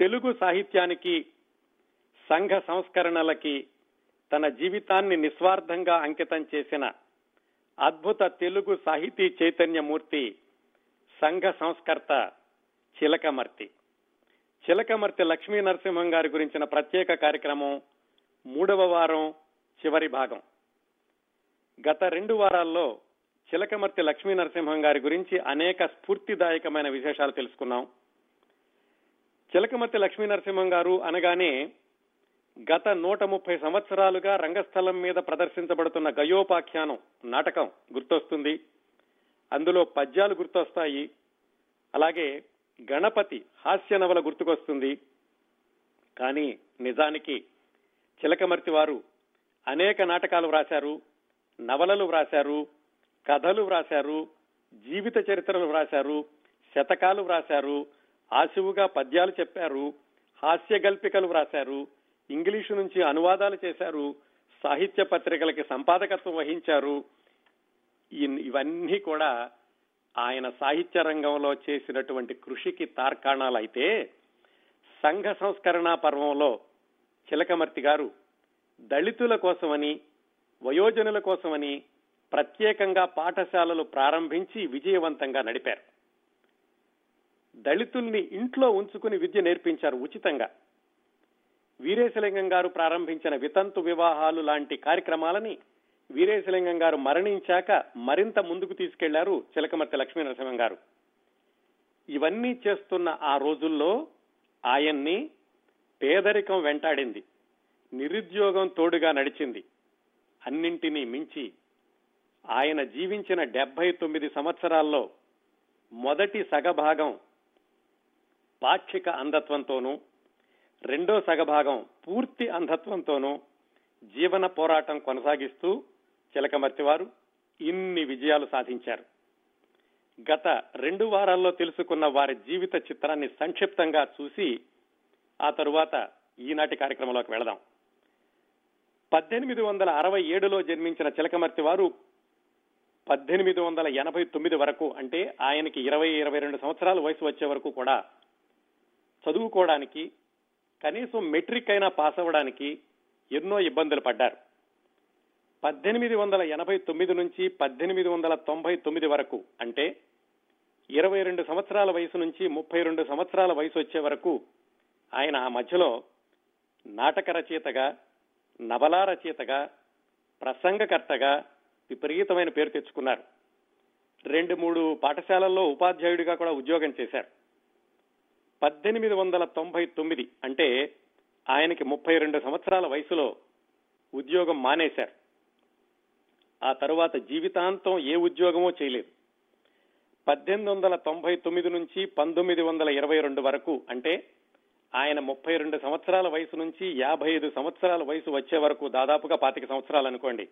తెలుగు సాహిత్యానికి సంఘ సంస్కరణలకి తన జీవితాన్ని నిస్వార్థంగా అంకితం చేసిన అద్భుత తెలుగు సాహితీ చైతన్యమూర్తి సంఘ సంస్కర్త చిలకమర్తి. చిలకమర్తి లక్ష్మీ నరసింహం గారి గురించిన ప్రత్యేక కార్యక్రమం మూడవ వారం చివరి భాగం. గత రెండు వారాల్లో చిలకమర్తి లక్ష్మీ నరసింహం గారి గురించి అనేక స్ఫూర్తిదాయకమైన విశేషాలు తెలుసుకున్నాం. చిలకమతి లక్ష్మీ నరసింహం గారు అనగానే గత నూట ముప్పై సంవత్సరాలుగా రంగస్థలం మీద ప్రదర్శించబడుతున్న గయోపాఖ్యానం నాటకం గుర్తొస్తుంది. అందులో పద్యాలు గుర్తొస్తాయి. అలాగే గణపతి హాస్య నవల గుర్తుకొస్తుంది. కానీ నిజానికి చిలకమర్తి వారు అనేక నాటకాలు వ్రాశారు నవలలు వ్రాశారు కథలు వ్రాశారు జీవిత చరిత్రలు వ్రాశారు శతకాలు వ్రాశారు ఆశువుగా పద్యాలు చెప్పారు హాస్య గల్పికలు వ్రాశారు ఇంగ్లీషు నుంచి అనువాదాలు చేశారు సాహిత్య పత్రికలకి సంపాదకత్వం వహించారు. ఇవన్నీ కూడా ఆయన సాహిత్య రంగంలో చేసినటువంటి కృషికి తార్కాణాలైతే సంఘ సంస్కరణ పర్వంలో చిలకమర్తి గారు దళితుల కోసమని వయోజనుల కోసమని ప్రత్యేకంగా పాఠశాలలు ప్రారంభించి విజయవంతంగా నడిపారు. దళితుల్ని ఇంట్లో ఉంచుకుని విద్య నేర్పించారు ఉచితంగా. వీరేశలింగం గారు ప్రారంభించిన వితంతు వివాహాలు లాంటి కార్యక్రమాలని వీరేశలింగం గారు మరణించాక మరింత ముందుకు తీసుకెళ్ళారు చిలకమర్తి లక్ష్మీ నరసింహం గారు. ఇవన్నీ చేస్తున్న ఆ రోజుల్లో ఆయన్ని పేదరికం వెంటాడింది. నిరుద్యోగం తోడుగా నడిచింది. అన్నింటినీ మించి ఆయన జీవించిన డెబ్బై తొమ్మిది సంవత్సరాల్లో మొదటి సగభాగం పాక్షిక అంధత్వంతోనూ రెండో సగభాగం పూర్తి అంధత్వంతోనూ జీవన పోరాటం కొనసాగిస్తూ చిలకమర్తి వారు ఇన్ని విజయాలు సాధించారు. గత రెండు వారాల్లో తెలుసుకున్న వారి జీవిత చిత్రాన్ని సంక్షిప్తంగా చూసి ఆ తరువాత ఈనాటి కార్యక్రమంలోకి వెళదాం. పద్దెనిమిది వందల అరవై ఏడులో జన్మించిన చిలకమర్తి వారు పద్దెనిమిది వందల ఎనభై తొమ్మిది వరకు అంటే ఆయనకి ఇరవై ఇరవై రెండు సంవత్సరాల వయసు వచ్చే వరకు కూడా చదువుకోవడానికి కనీసం మెట్రిక్ అయినా పాస్ అవ్వడానికి ఎన్నో ఇబ్బందులు పడ్డారు. పద్దెనిమిది వందల ఎనభై తొమ్మిది నుంచి పద్దెనిమిది వందల తొంభై తొమ్మిది వరకు అంటే ఇరవై రెండు సంవత్సరాల వయసు నుంచి ముప్పై రెండు సంవత్సరాల వయసు వచ్చే వరకు ఆయన ఆ మధ్యలో నాటక రచయితగా నవలా రచయితగా ప్రసంగకర్తగా విపరీతమైన పేరు తెచ్చుకున్నారు. రెండు మూడు పాఠశాలల్లో ఉపాధ్యాయుడిగా కూడా ఉద్యోగం చేశారు. పద్దెనిమిది వందల తొంభై తొమ్మిది అంటే ఆయనకి ముప్పై రెండు సంవత్సరాల వయసులో ఉద్యోగం మానేశారు. ఆ తరువాత జీవితాంతం ఏ ఉద్యోగమో చేయలేదు. పద్దెనిమిది వందల తొంభై తొమ్మిది నుంచి పంతొమ్మిది వందల ఇరవై రెండు వరకు అంటే ఆయన ముప్పై రెండు సంవత్సరాల వయసు నుంచి యాభై ఐదు సంవత్సరాల వయసు వచ్చే వరకు దాదాపుగా పాతిక సంవత్సరాలు అనుకోండి.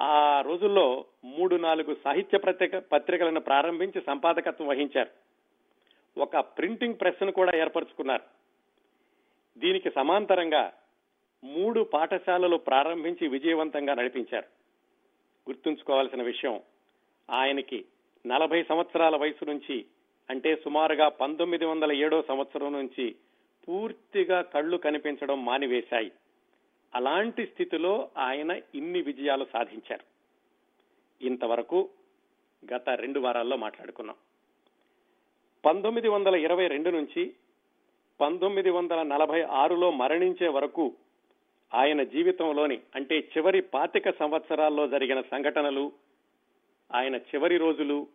ఆ రోజుల్లో మూడు నాలుగు సాహిత్య పత్రిక పత్రికలను ప్రారంభించి సంపాదకత్వం వహించారు. ఒక ప్రింటింగ్ ప్రెస్ను కూడా ఏర్పరచుకున్నారు. దీనికి సమాంతరంగా మూడు పాఠశాలలు ప్రారంభించి విజయవంతంగా నడిపించారు. గుర్తుంచుకోవాల్సిన విషయం ఆయనకి నలభై సంవత్సరాల వయసు నుంచి అంటే సుమారుగా పంతొమ్మిది వందల ఏడో సంవత్సరం నుంచి పూర్తిగా కళ్ళు కనిపించడం మానివేశాయి. అలాంటి స్థితిలో ఆయన ఇన్ని విజయాలు సాధించారు. ఇంతవరకు గత రెండు వారాల్లో మాట్లాడుకున్నాం. పంతొమ్మిది వందల ఇరవై రెండు నుంచి పంతొమ్మిది వందల నలభై ఆరులో మరణించే వరకు ఆయన జీవితంలోని అంటే చివరి పాతిక సంవత్సరాల్లో జరిగిన సంఘటనలు ఆయన చివరి రోజులు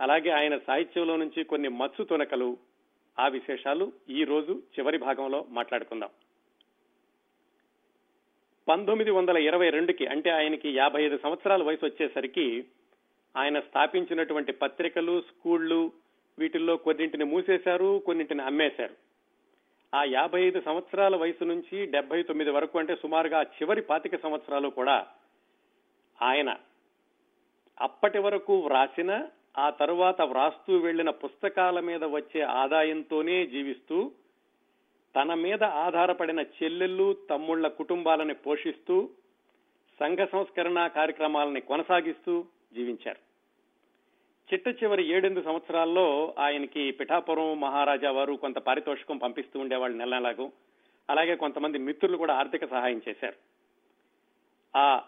అలాగే ఆయన సాహిత్యంలో నుంచి కొన్ని మత్సు తునకలు ఆ విశేషాలు ఈ రోజు చివరి భాగంలో మాట్లాడుకుందాం. పంతొమ్మిది వందల ఇరవై రెండుకి అంటే ఆయనకి యాభై ఐదు సంవత్సరాల వయసు వచ్చేసరికి ఆయన స్థాపించినటువంటి పత్రికలు స్కూళ్ళు వీటిల్లో కొన్నింటిని మూసేశారు కొన్నింటిని అమ్మేశారు. ఆ యాభై ఐదు సంవత్సరాల వయసు నుంచి డెబ్బై తొమ్మిది వరకు అంటే సుమారుగా చివరి పాతిక సంవత్సరాలు కూడా ఆయన అప్పటి వరకు వ్రాసిన ఆ తరువాత వ్రాస్తూ వెళ్ళిన పుస్తకాల మీద వచ్చే ఆదాయంతోనే జీవిస్తూ తన మీద ఆధారపడిన చెల్లెళ్ళు తమ్ముళ్ళ కుటుంబాలని పోషిస్తూ సంఘ సంస్కరణ కార్యక్రమాలని కొనసాగిస్తూ జీవించారు. చిట్ట చివరి ఏడెనిమిది సంవత్సరాల్లో ఆయనకి పిఠాపురం మహారాజా వారు కొంత పారితోషికం పంపిస్తూ ఉండేవాళ్ళు నెల నెలకు అలాగే కొంతమంది మిత్రులు కూడా ఆర్థిక సహాయం చేశారు. ఆ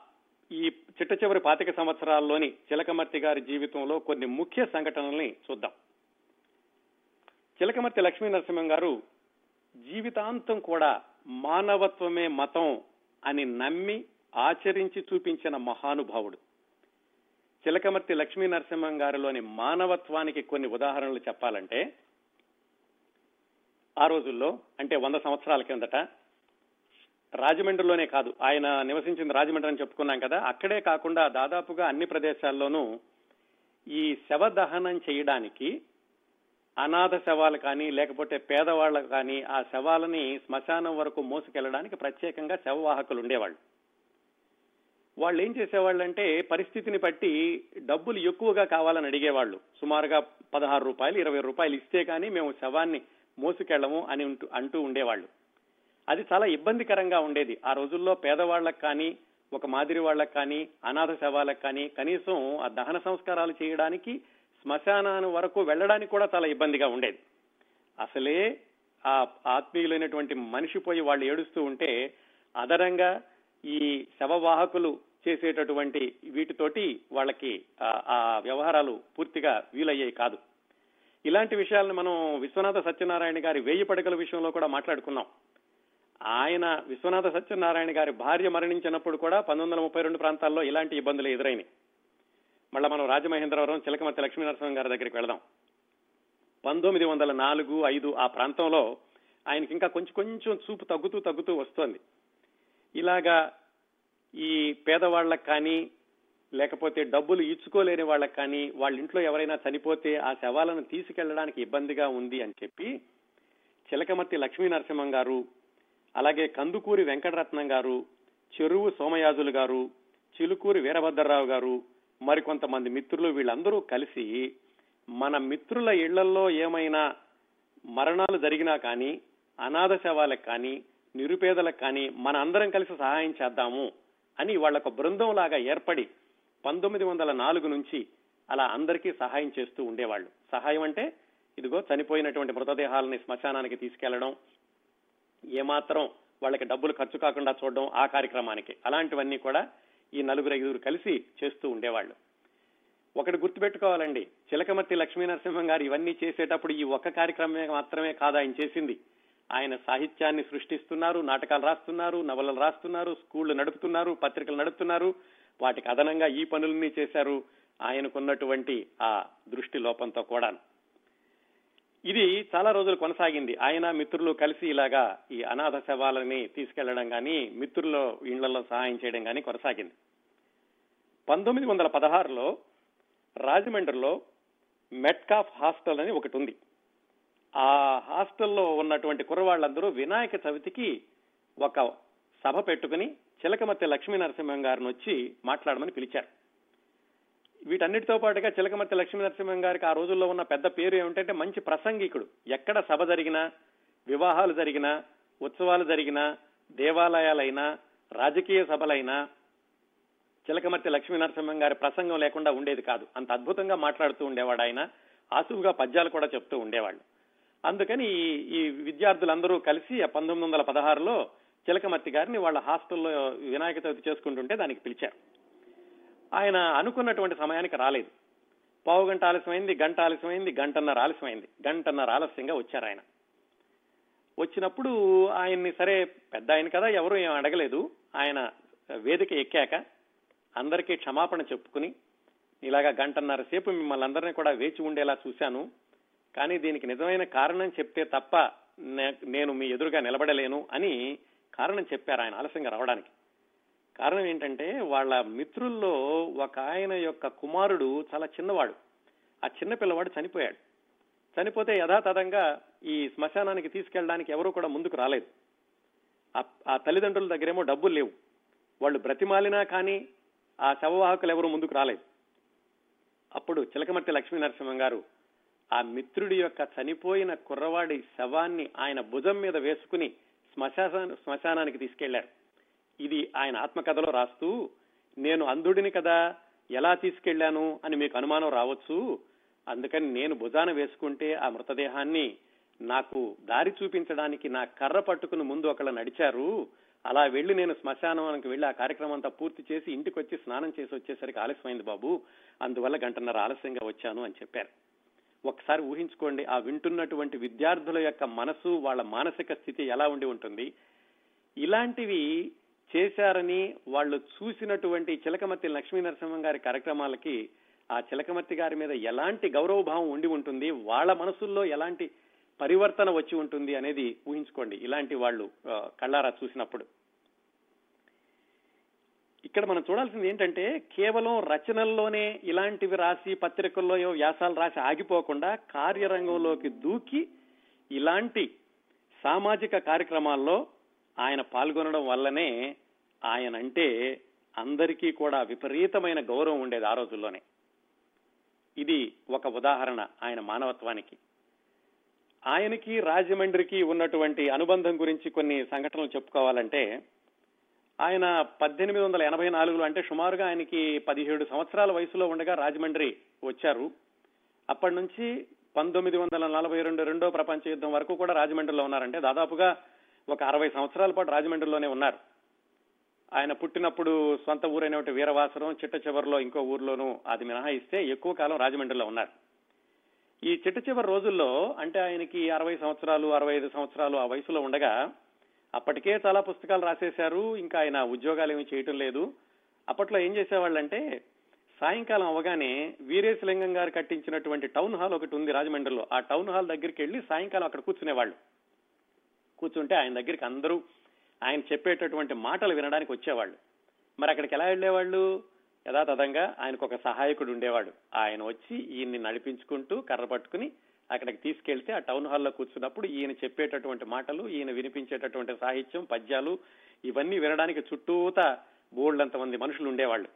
ఈ చిట్ట చివరి పాతిక సంవత్సరాల్లోని చిలకమర్తి గారి జీవితంలో కొన్ని ముఖ్య సంఘటనల్ని చూద్దాం. చిలకమర్తి లక్ష్మీ నరసింహం గారు జీవితాంతం కూడా మానవత్వమే మతం అని నమ్మి ఆచరించి చూపించిన మహానుభావుడు. చిలకమర్తి లక్ష్మీ నరసింహం గారిలోని మానవత్వానికి కొన్ని ఉదాహరణలు చెప్పాలంటే ఆ రోజుల్లో అంటే వంద సంవత్సరాల కిందట రాజమండ్రిలోనే కాదు ఆయన నివసించింది రాజమండ్రి అని చెప్పుకున్నాం కదా అక్కడే కాకుండా దాదాపుగా అన్ని ప్రదేశాల్లోనూ ఈ శవ దహనం చేయడానికి అనాథ శవాలు కానీ లేకపోతే పేదవాళ్ళకు కానీ ఆ శవాలని శ్మశానం వరకు మోసుకెళ్ళడానికి ప్రత్యేకంగా శవవాహకులు ఉండేవాళ్ళు. వాళ్ళు ఏం చేసేవాళ్ళంటే పరిస్థితిని బట్టి డబ్బులు ఎక్కువగా కావాలని అడిగేవాళ్ళు. సుమారుగా పదహారు రూపాయలు ఇరవై రూపాయలు ఇస్తే కానీ మేము శవాన్ని మోసుకెళ్ళము అని అంటూ ఉండేవాళ్ళు. అది చాలా ఇబ్బందికరంగా ఉండేది. ఆ రోజుల్లో పేదవాళ్ళకు కానీ ఒక మాదిరి వాళ్ళకి కానీ అనాథ శవాలకు కానీ కనీసం ఆ దహన సంస్కారాలు చేయడానికి శ్మశానాన్ని వరకు వెళ్ళడానికి కూడా చాలా ఇబ్బందిగా ఉండేది. అసలే ఆ ఆత్మీయులైనటువంటి మనిషి పోయి వాళ్ళు ఏడుస్తూ ఉంటే అదనంగా ఈ శవవాహకులు చేసేటటువంటి వీటితోటి వాళ్ళకి ఆ వ్యవహారాలు పూర్తిగా వీలయ్యాయి కాదు. ఇలాంటి విషయాలను మనం విశ్వనాథ సత్యనారాయణ గారి వేయి పడకల విషయంలో కూడా మాట్లాడుకున్నాం. ఆయన విశ్వనాథ సత్యనారాయణ గారి భార్య మరణించినప్పుడు కూడా పంతొమ్మిది వందల ముప్పై రెండు ప్రాంతాల్లో ఇలాంటి ఇబ్బందులు ఎదురైనాయి. మళ్ళీ మనం రాజమహేంద్రవరం చిలకమర్తి లక్ష్మీనరసింహం గారి దగ్గరికి వెళదాం. పంతొమ్మిది వందల నాలుగు ఐదు ఆ ప్రాంతంలో ఆయనకి ఇంకా కొంచెం కొంచెం చూపు తగ్గుతూ తగ్గుతూ వస్తోంది. ఇలాగా ఈ పేదవాళ్ళకి కానీ లేకపోతే డబ్బులు ఇచ్చుకోలేని వాళ్ళకి కానీ వాళ్ళ ఇంట్లో ఎవరైనా చనిపోతే ఆ శవాలను తీసుకెళ్ళడానికి ఇబ్బందిగా ఉంది అని చెప్పి చిలకమర్తి లక్ష్మీ నరసింహం గారు అలాగే కందుకూరి వెంకటరత్నం గారు చెరువు సోమయాజులు గారు చిలుకూరి వీరభద్రరావు గారు మరికొంతమంది మిత్రులు వీళ్ళందరూ కలిసి మన మిత్రుల ఇళ్ళలో ఏమైనా మరణాలు జరిగినా కానీ అనాథ శవాలకు కానీ నిరుపేదలకు కానీ మన అందరం కలిసి సహాయం చేద్దాము అని వాళ్ళొక బృందం లాగా ఏర్పడి పంతొమ్మిది వందల నాలుగు నుంచి అలా అందరికీ సహాయం చేస్తూ ఉండేవాళ్ళు. సహాయం అంటే ఇదిగో చనిపోయినటువంటి మృతదేహాలని శ్మశానానికి తీసుకెళ్ళడం ఏమాత్రం వాళ్ళకి డబ్బులు ఖర్చు కాకుండా చూడడం ఆ కార్యక్రమానికి. అలాంటివన్నీ కూడా ఈ నలుగురు ఐదుగురు కలిసి చేస్తూ ఉండేవాళ్ళు. ఒకటి గుర్తుపెట్టుకోవాలండి చిలకమర్తి లక్ష్మీనరసింహం గారు ఇవన్నీ చేసేటప్పుడు ఈ ఒక్క కార్యక్రమమే మాత్రమే కాదు ఆయన చేసింది. ఆయన సాహిత్యాన్ని సృష్టిస్తున్నారు నాటకాలు రాస్తున్నారు నవలలు రాస్తున్నారు స్కూళ్ళు నడుపుతున్నారు పత్రికలు నడుపుతున్నారు. వాటికి అదనంగా ఈ పనులన్నీ చేశారు ఆయనకున్నటువంటి ఆ దృష్టి లోపంతో కూడా ఇది చాలా రోజులు కొనసాగింది. ఆయన మిత్రులు కలిసి ఇలాగా ఈ అనాథ శవాలని తీసుకెళ్ళడం కానీ మిత్రుల ఇళ్ళలో సహాయం చేయడం కానీ కొనసాగింది. పంతొమ్మిది వందల పదహారులో రాజమండ్రిలో మెట్కాఫ్ హాస్టల్ అని ఒకటి ఉంది. ఆ హాస్టల్లో ఉన్నటువంటి కుర్రవాళ్ళందరూ వినాయక చవితికి ఒక సభ పెట్టుకుని చిలకమర్తి లక్ష్మీ నరసింహం గారిని వచ్చి మాట్లాడమని పిలిచారు. వీటన్నిటితో పాటుగా చిలకమర్తి లక్ష్మీ నరసింహం గారికి ఆ రోజుల్లో ఉన్న పెద్ద పేరు ఏమిటంటే మంచి ప్రసంగికుడు. ఎక్కడ సభ జరిగినా వివాహాలు జరిగినా ఉత్సవాలు జరిగినా దేవాలయాలైనా రాజకీయ సభలైనా చిలకమర్తి లక్ష్మీ నరసింహం గారి ప్రసంగం లేకుండా ఉండేది కాదు. అంత అద్భుతంగా మాట్లాడుతూ ఉండేవాడు ఆయన. ఆసువుగా పద్యాలు కూడా చెప్తూ ఉండేవాళ్ళు. అందుకని ఈ విద్యార్థులందరూ కలిసి పంతొమ్మిది వందల పదహారులో చిలకమర్తి గారిని వాళ్ళ హాస్టల్లో వినాయక చవితి చేసుకుంటుంటే దానికి పిలిచారు. ఆయన అనుకున్నటువంటి సమయానికి రాలేదు. పావు గంట ఆలస్యమైంది గంట ఆలస్యమైంది గంటన్నర ఆలస్యమైంది గంటన్నర ఆలస్యంగా వచ్చారు ఆయన. వచ్చినప్పుడు ఆయన్ని సరే పెద్ద ఆయన కదా ఎవరు ఏం అడగలేదు. ఆయన వేదిక ఎక్కాక అందరికీ క్షమాపణ చెప్పుకుని ఇలాగా గంటన్నర సేపు మిమ్మల్ని అందరినీ కూడా వేచి ఉండేలా చూశాను. కానీ దీనికి నిజమైన కారణం చెప్తే తప్ప నేను మీ ఎదురుగా నిలబడలేను అని కారణం చెప్పారు ఆయన ఆలస్యంగా రావడానికి. కారణం ఏంటంటే వాళ్ళ మిత్రుల్లో ఒక ఆయన యొక్క కుమారుడు చాలా చిన్నవాడు. ఆ చిన్న పిల్లవాడు చనిపోయాడు. చనిపోతే యథాతథంగా ఈ శ్మశానానికి తీసుకెళ్ళడానికి ఎవరూ కూడా ముందుకు రాలేదు. ఆ తల్లిదండ్రుల దగ్గరేమో డబ్బులు లేవు. వాళ్ళు బ్రతిమాలినా కానీ ఆ శవవాహకులు ఎవరూ ముందుకు రాలేదు. అప్పుడు చిలకమర్తి లక్ష్మీ నరసింహం గారు ఆ మిత్రుడి యొక్క చనిపోయిన కుర్రవాడి శవాన్ని ఆయన భుజం మీద వేసుకుని శ్మశాన శ్మశానానికి తీసుకెళ్ళారు ఇది ఆయన ఆత్మకథలో రాస్తూ నేను అంధుడిని కదా ఎలా తీసుకెళ్ళాను అని మీకు అనుమానం రావచ్చు. అందుకని నేను భుజాన వేసుకుంటే ఆ మృతదేహాన్ని నాకు దారి చూపించడానికి నా కర్ర పట్టుకుని ముందు ఒకళ్ళు నడిచారు. అలా వెళ్ళి నేను శ్మశానానికి వెళ్ళి ఆ కార్యక్రమం అంతా పూర్తి చేసి ఇంటికి వచ్చి స్నానం చేసి వచ్చేసరికి ఆలస్యమైంది బాబు. అందువల్ల గంటన్నర ఆలస్యంగా వచ్చాను అని చెప్పారు. ఒకసారి ఊహించుకోండి ఆ వింటున్నటువంటి విద్యార్థుల యొక్క మనసు వాళ్ళ మానసిక స్థితి ఎలా ఉండి ఉంటుంది? ఇలాంటివి చేశారని వాళ్ళు చూసినటువంటి చిలకమర్తి లక్ష్మీ నరసింహం గారి కార్యక్రమాలకి ఆ చిలకమర్తి గారి మీద ఎలాంటి గౌరవభావం ఉండి ఉంటుంది? వాళ్ళ మనసుల్లో ఎలాంటి పరివర్తన వచ్చి ఉంటుంది అనేది ఊహించుకోండి. ఇలాంటి వాళ్ళు కళ్ళారా చూసినప్పుడు. ఇక్కడ మనం చూడాల్సింది ఏంటంటే కేవలం రచనల్లోనే ఇలాంటివి రాసి పత్రికల్లో వ్యాసాలు రాసి ఆగిపోకుండా కార్యరంగంలోకి దూకి ఇలాంటి సామాజిక కార్యక్రమాల్లో ఆయన పాల్గొనడం వల్లనే ఆయన అంటే అందరికీ కూడా విపరీతమైన గౌరవం ఉండేది ఆ రోజుల్లోనే. ఇది ఒక ఉదాహరణ ఆయన మానవత్వానికి. ఆయనకి రాజమండ్రికి ఉన్నటువంటి అనుబంధం గురించి కొన్ని సంఘటనలు చెప్పుకోవాలంటే ఆయన పద్దెనిమిది వందల ఎనభై నాలుగులో అంటే సుమారుగా ఆయనకి పదిహేడు సంవత్సరాల వయసులో ఉండగా రాజమండ్రి వచ్చారు. అప్పటి నుంచి పంతొమ్మిది వందల నలభై రెండు రెండో ప్రపంచ యుద్ధం వరకు కూడా రాజమండ్రిలో ఉన్నారంటే దాదాపుగా ఒక అరవై సంవత్సరాల పాటు రాజమండ్రిలోనే ఉన్నారు. ఆయన పుట్టినప్పుడు సొంత ఊరైన వీరవాసరం చిట్ట చివరిలో ఇంకో ఊర్లోనూ అది మినహాయిస్తే ఎక్కువ కాలం రాజమండ్రిలో ఉన్నారు. ఈ చిట్ట చివరి రోజుల్లో అంటే ఆయనకి అరవై సంవత్సరాలు అరవై ఐదు సంవత్సరాలు ఆ వయసులో ఉండగా అప్పటికే చాలా పుస్తకాలు రాసేశారు ఇంకా ఆయన ఉద్యోగాలు ఏమి చేయటం లేదు. అప్పట్లో ఏం చేసేవాళ్ళంటే సాయంకాలం అవగానే వీరేశలింగం గారు కట్టించినటువంటి టౌన్ హాల్ ఒకటి ఉంది రాజమండ్రిలో. ఆ టౌన్ హాల్ దగ్గరికి వెళ్ళి సాయంకాలం అక్కడ కూర్చునేవాళ్ళు. కూర్చుంటే ఆయన దగ్గరికి అందరూ ఆయన చెప్పేటటువంటి మాటలు వినడానికి వచ్చేవాళ్ళు. మరి అక్కడికి ఎలా వెళ్ళేవాళ్ళు? యథాతథంగా ఆయనకు ఒక సహాయకుడు ఉండేవాడు. ఆయన వచ్చి ఈయన్ని నడిపించుకుంటూ కర్ర పట్టుకుని అక్కడికి తీసుకెళ్తే ఆ టౌన్ హాల్లో కూర్చున్నప్పుడు ఈయన చెప్పేటటువంటి మాటలు ఈయన వినిపించేటటువంటి సాహిత్యం పద్యాలు ఇవన్నీ వినడానికి చుట్టూత బోల్డంత మంది మనుషులు ఉండేవాళ్ళు.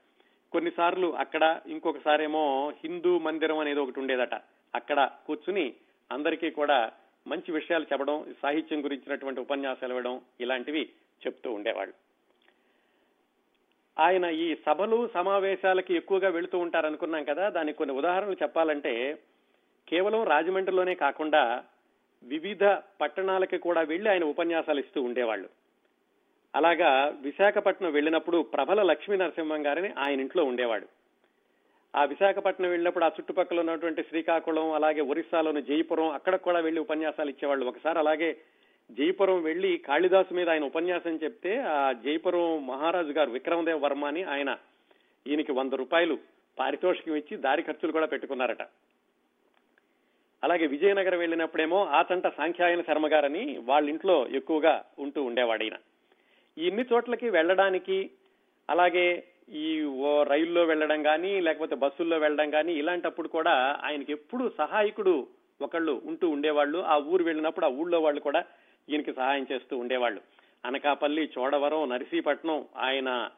కొన్నిసార్లు అక్కడ ఇంకొకసారేమో హిందూ మందిరం అనేది ఒకటి ఉండేదట. అక్కడ కూర్చుని అందరికీ కూడా మంచి విషయాలు చెప్పడం సాహిత్యం గురించినటువంటి ఉపన్యాసాలు ఇవ్వడం ఇలాంటివి చెప్తూ ఉండేవాళ్ళు. ఆయన ఈ సభలు సమావేశాలకి ఎక్కువగా వెళుతూ ఉంటారనుకున్నాం కదా. దానికి కొన్ని ఉదాహరణలు చెప్పాలంటే కేవలం రాజమండ్రిలోనే కాకుండా వివిధ పట్టణాలకి కూడా వెళ్ళి ఆయన ఉపన్యాసాలు ఇస్తూ ఉండేవాళ్ళు. అలాగా విశాఖపట్నం వెళ్ళినప్పుడు ప్రబల లక్ష్మీ నరసింహం గారిని ఆయన ఇంట్లో ఉండేవాడు. ఆ విశాఖపట్నం వెళ్ళినప్పుడు ఆ చుట్టుపక్కల ఉన్నటువంటి శ్రీకాకుళం అలాగే ఒరిస్సాలోని జైపురం అక్కడ కూడా వెళ్ళి ఉపన్యాసాలు ఇచ్చేవాళ్ళు. ఒకసారి అలాగే జైపురం వెళ్ళి కాళిదాసు మీద ఆయన ఉపన్యాసం చెప్తే ఆ జైపురం మహారాజు గారు విక్రమదేవ్ వర్మ అని ఆయన ఈయనకి వంద రూపాయలు పారితోషికం ఇచ్చి దారి ఖర్చులు కూడా పెట్టుకున్నారట. అలాగే విజయనగరం వెళ్ళినప్పుడేమో ఆచంట సాంఖ్యాయన శర్మ గారని వాళ్ళ ఇంట్లో ఎక్కువగా ఉంటూ ఉండేవాడు ఇన్ని చోట్లకి వెళ్ళడానికి అలాగే ఈ ఓ రైల్లో వెళ్ళడం కానీ లేకపోతే బస్సుల్లో వెళ్ళడం కానీ ఇలాంటప్పుడు కూడా ఆయనకి ఎప్పుడు సహాయకుడు ఒకళ్ళు ఉంటూ ఉండేవాళ్ళు. ఆ ఊరు వెళ్ళినప్పుడు ఆ ఊళ్ళో వాళ్ళు కూడా ఈయనకి సహాయం చేస్తూ ఉండేవాళ్ళు. అనకాపల్లి చోడవరం నరసీపట్నం ఆయన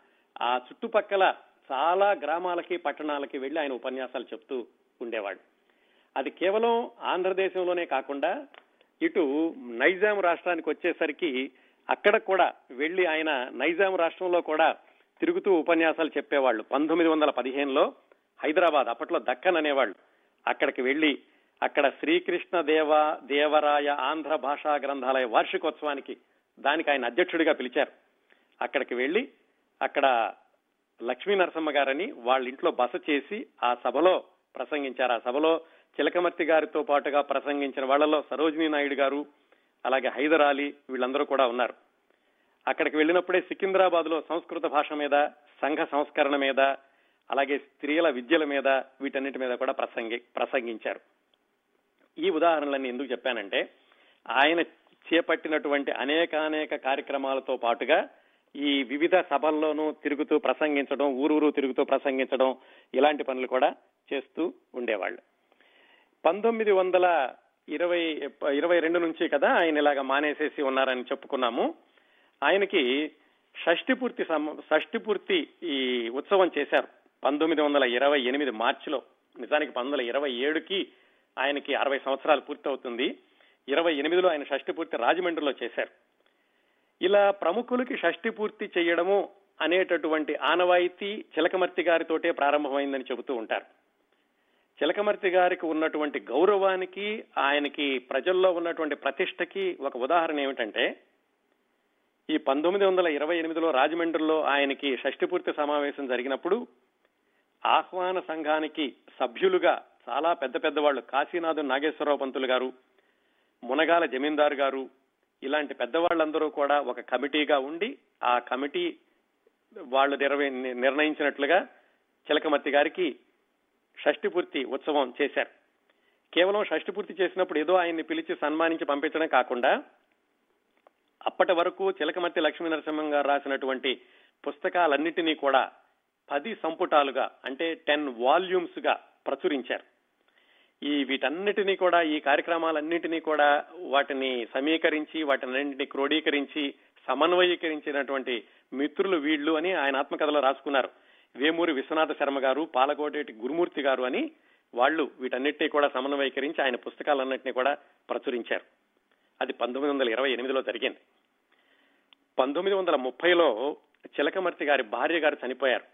ఆ చుట్టుపక్కల చాలా గ్రామాలకి పట్టణాలకి వెళ్ళి ఆయన ఉపన్యాసాలు చెప్తూ ఉండేవాడు అది కేవలం ఆంధ్రదేశంలోనే కాకుండా ఇటు నైజాం రాష్ట్రానికి వచ్చేసరికి అక్కడ కూడా వెళ్ళి ఆయన నైజాం రాష్ట్రంలో కూడా తిరుగుతూ ఉపన్యాసాలు చెప్పేవాళ్ళు. పంతొమ్మిది వందల పదిహేనులో హైదరాబాద్ అప్పట్లో దక్కన్ అనేవాళ్ళు. అక్కడికి వెళ్ళి అక్కడ శ్రీకృష్ణ దేవ దేవరాయ ఆంధ్ర భాషా గ్రంథాలయ వార్షికోత్సవానికి దానికి ఆయన అధ్యక్షుడిగా పిలిచారు. అక్కడికి వెళ్ళి అక్కడ లక్ష్మీ నరసమ్మ గారని వాళ్ళ ఇంట్లో బస చేసి ఆ సభలో ప్రసంగించారు. ఆ సభలో చిలకమర్తి గారితో పాటుగా ప్రసంగించిన వాళ్ళలో సరోజినీ నాయుడు గారు అలాగే హైదర్ అలీ వీళ్ళందరూ కూడా ఉన్నారు. అక్కడికి వెళ్ళినప్పుడే సికింద్రాబాద్లో సంస్కృత భాష మీద సంఘ సంస్కరణ మీద అలాగే స్త్రీల విద్యల మీద వీటన్నిటి మీద కూడా ప్రసంగి ప్రసంగించారు. ఈ ఉదాహరణలన్నీ ఎందుకు చెప్పానంటే ఆయన చేపట్టినటువంటి అనేకానేక కార్యక్రమాలతో పాటుగా ఈ వివిధ సభల్లోనూ తిరుగుతూ ప్రసంగించడం ఊరూరు తిరుగుతూ ప్రసంగించడం ఇలాంటి పనులు కూడా చేస్తూ ఉండేవాళ్ళు. పంతొమ్మిది వందల ఇరవై ఇరవై రెండు నుంచి కదా ఆయన ఇలాగ మానేసేసి ఉన్నారని చెప్పుకున్నాము. ఆయనకి షష్టి పూర్తి షష్టి పూర్తి ఈ ఉత్సవం చేశారు. పంతొమ్మిది వందల ఇరవై ఎనిమిది మార్చిలో. నిజానికి పంతొమ్మిది వందల ఇరవై ఏడుకి ఆయనకి అరవై సంవత్సరాలు పూర్తి అవుతుంది ఇరవై ఎనిమిదిలో ఆయన షష్టి పూర్తి రాజమండ్రిలో చేశారు. ఇలా ప్రముఖులకి షష్టి పూర్తి చేయడము అనేటటువంటి ఆనవాయితీ చిలకమర్తి గారితోటే ప్రారంభమైందని చెబుతూ ఉంటారు. చిలకమర్తి గారికి ఉన్నటువంటి గౌరవానికి ఆయనకి ప్రజల్లో ఉన్నటువంటి ప్రతిష్టకి ఒక ఉదాహరణ ఏమిటంటే ఈ పంతొమ్మిది వందల ఇరవై ఎనిమిదిలో రాజమండ్రిలో ఆయనకి షష్టిపూర్తి సమావేశం జరిగినప్పుడు ఆహ్వాన సంఘానికి సభ్యులుగా చాలా పెద్ద పెద్ద వాళ్ళు కాశీనాథు నాగేశ్వరరావు పంతులు గారు మునగాల జమీందారు గారు ఇలాంటి పెద్దవాళ్ళందరూ కూడా ఒక కమిటీగా ఉండి ఆ కమిటీ వాళ్ళు నిర్వహి నిర్ణయించినట్లుగా చిలకమర్తి గారికి షష్టిపూర్తి ఉత్సవం చేశారు. కేవలం షష్టిపూర్తి చేసినప్పుడు ఏదో ఆయన్ని పిలిచి సన్మానించి పంపించడం కాకుండా అప్పటి వరకు చిలకమర్తి లక్ష్మీ నరసింహం గారు రాసినటువంటి పుస్తకాలన్నిటినీ కూడా పది సంపుటాలుగా అంటే టెన్ వాల్యూమ్స్గా ప్రచురించారు. ఈ వీటన్నిటినీ కూడా ఈ కార్యక్రమాలన్నింటినీ కూడా వాటిని సమీకరించి వాటినన్నింటినీ క్రోడీకరించి సమన్వయీకరించినటువంటి మిత్రులు వీళ్ళు అని ఆయన ఆత్మకథలో రాసుకున్నారు. వేమూరి విశ్వనాథ శర్మ గారు పాలకోటేటి గురుమూర్తి గారు అని వాళ్ళు వీటన్నిటినీ కూడా సమన్వయీకరించి ఆయన పుస్తకాలన్నింటినీ కూడా ప్రచురించారు. అది పంతొమ్మిది వందల ఇరవై ఎనిమిదిలో జరిగింది. పంతొమ్మిది వందల ముప్పైలో చిలకమర్తి గారి భార్య గారు చనిపోయారు.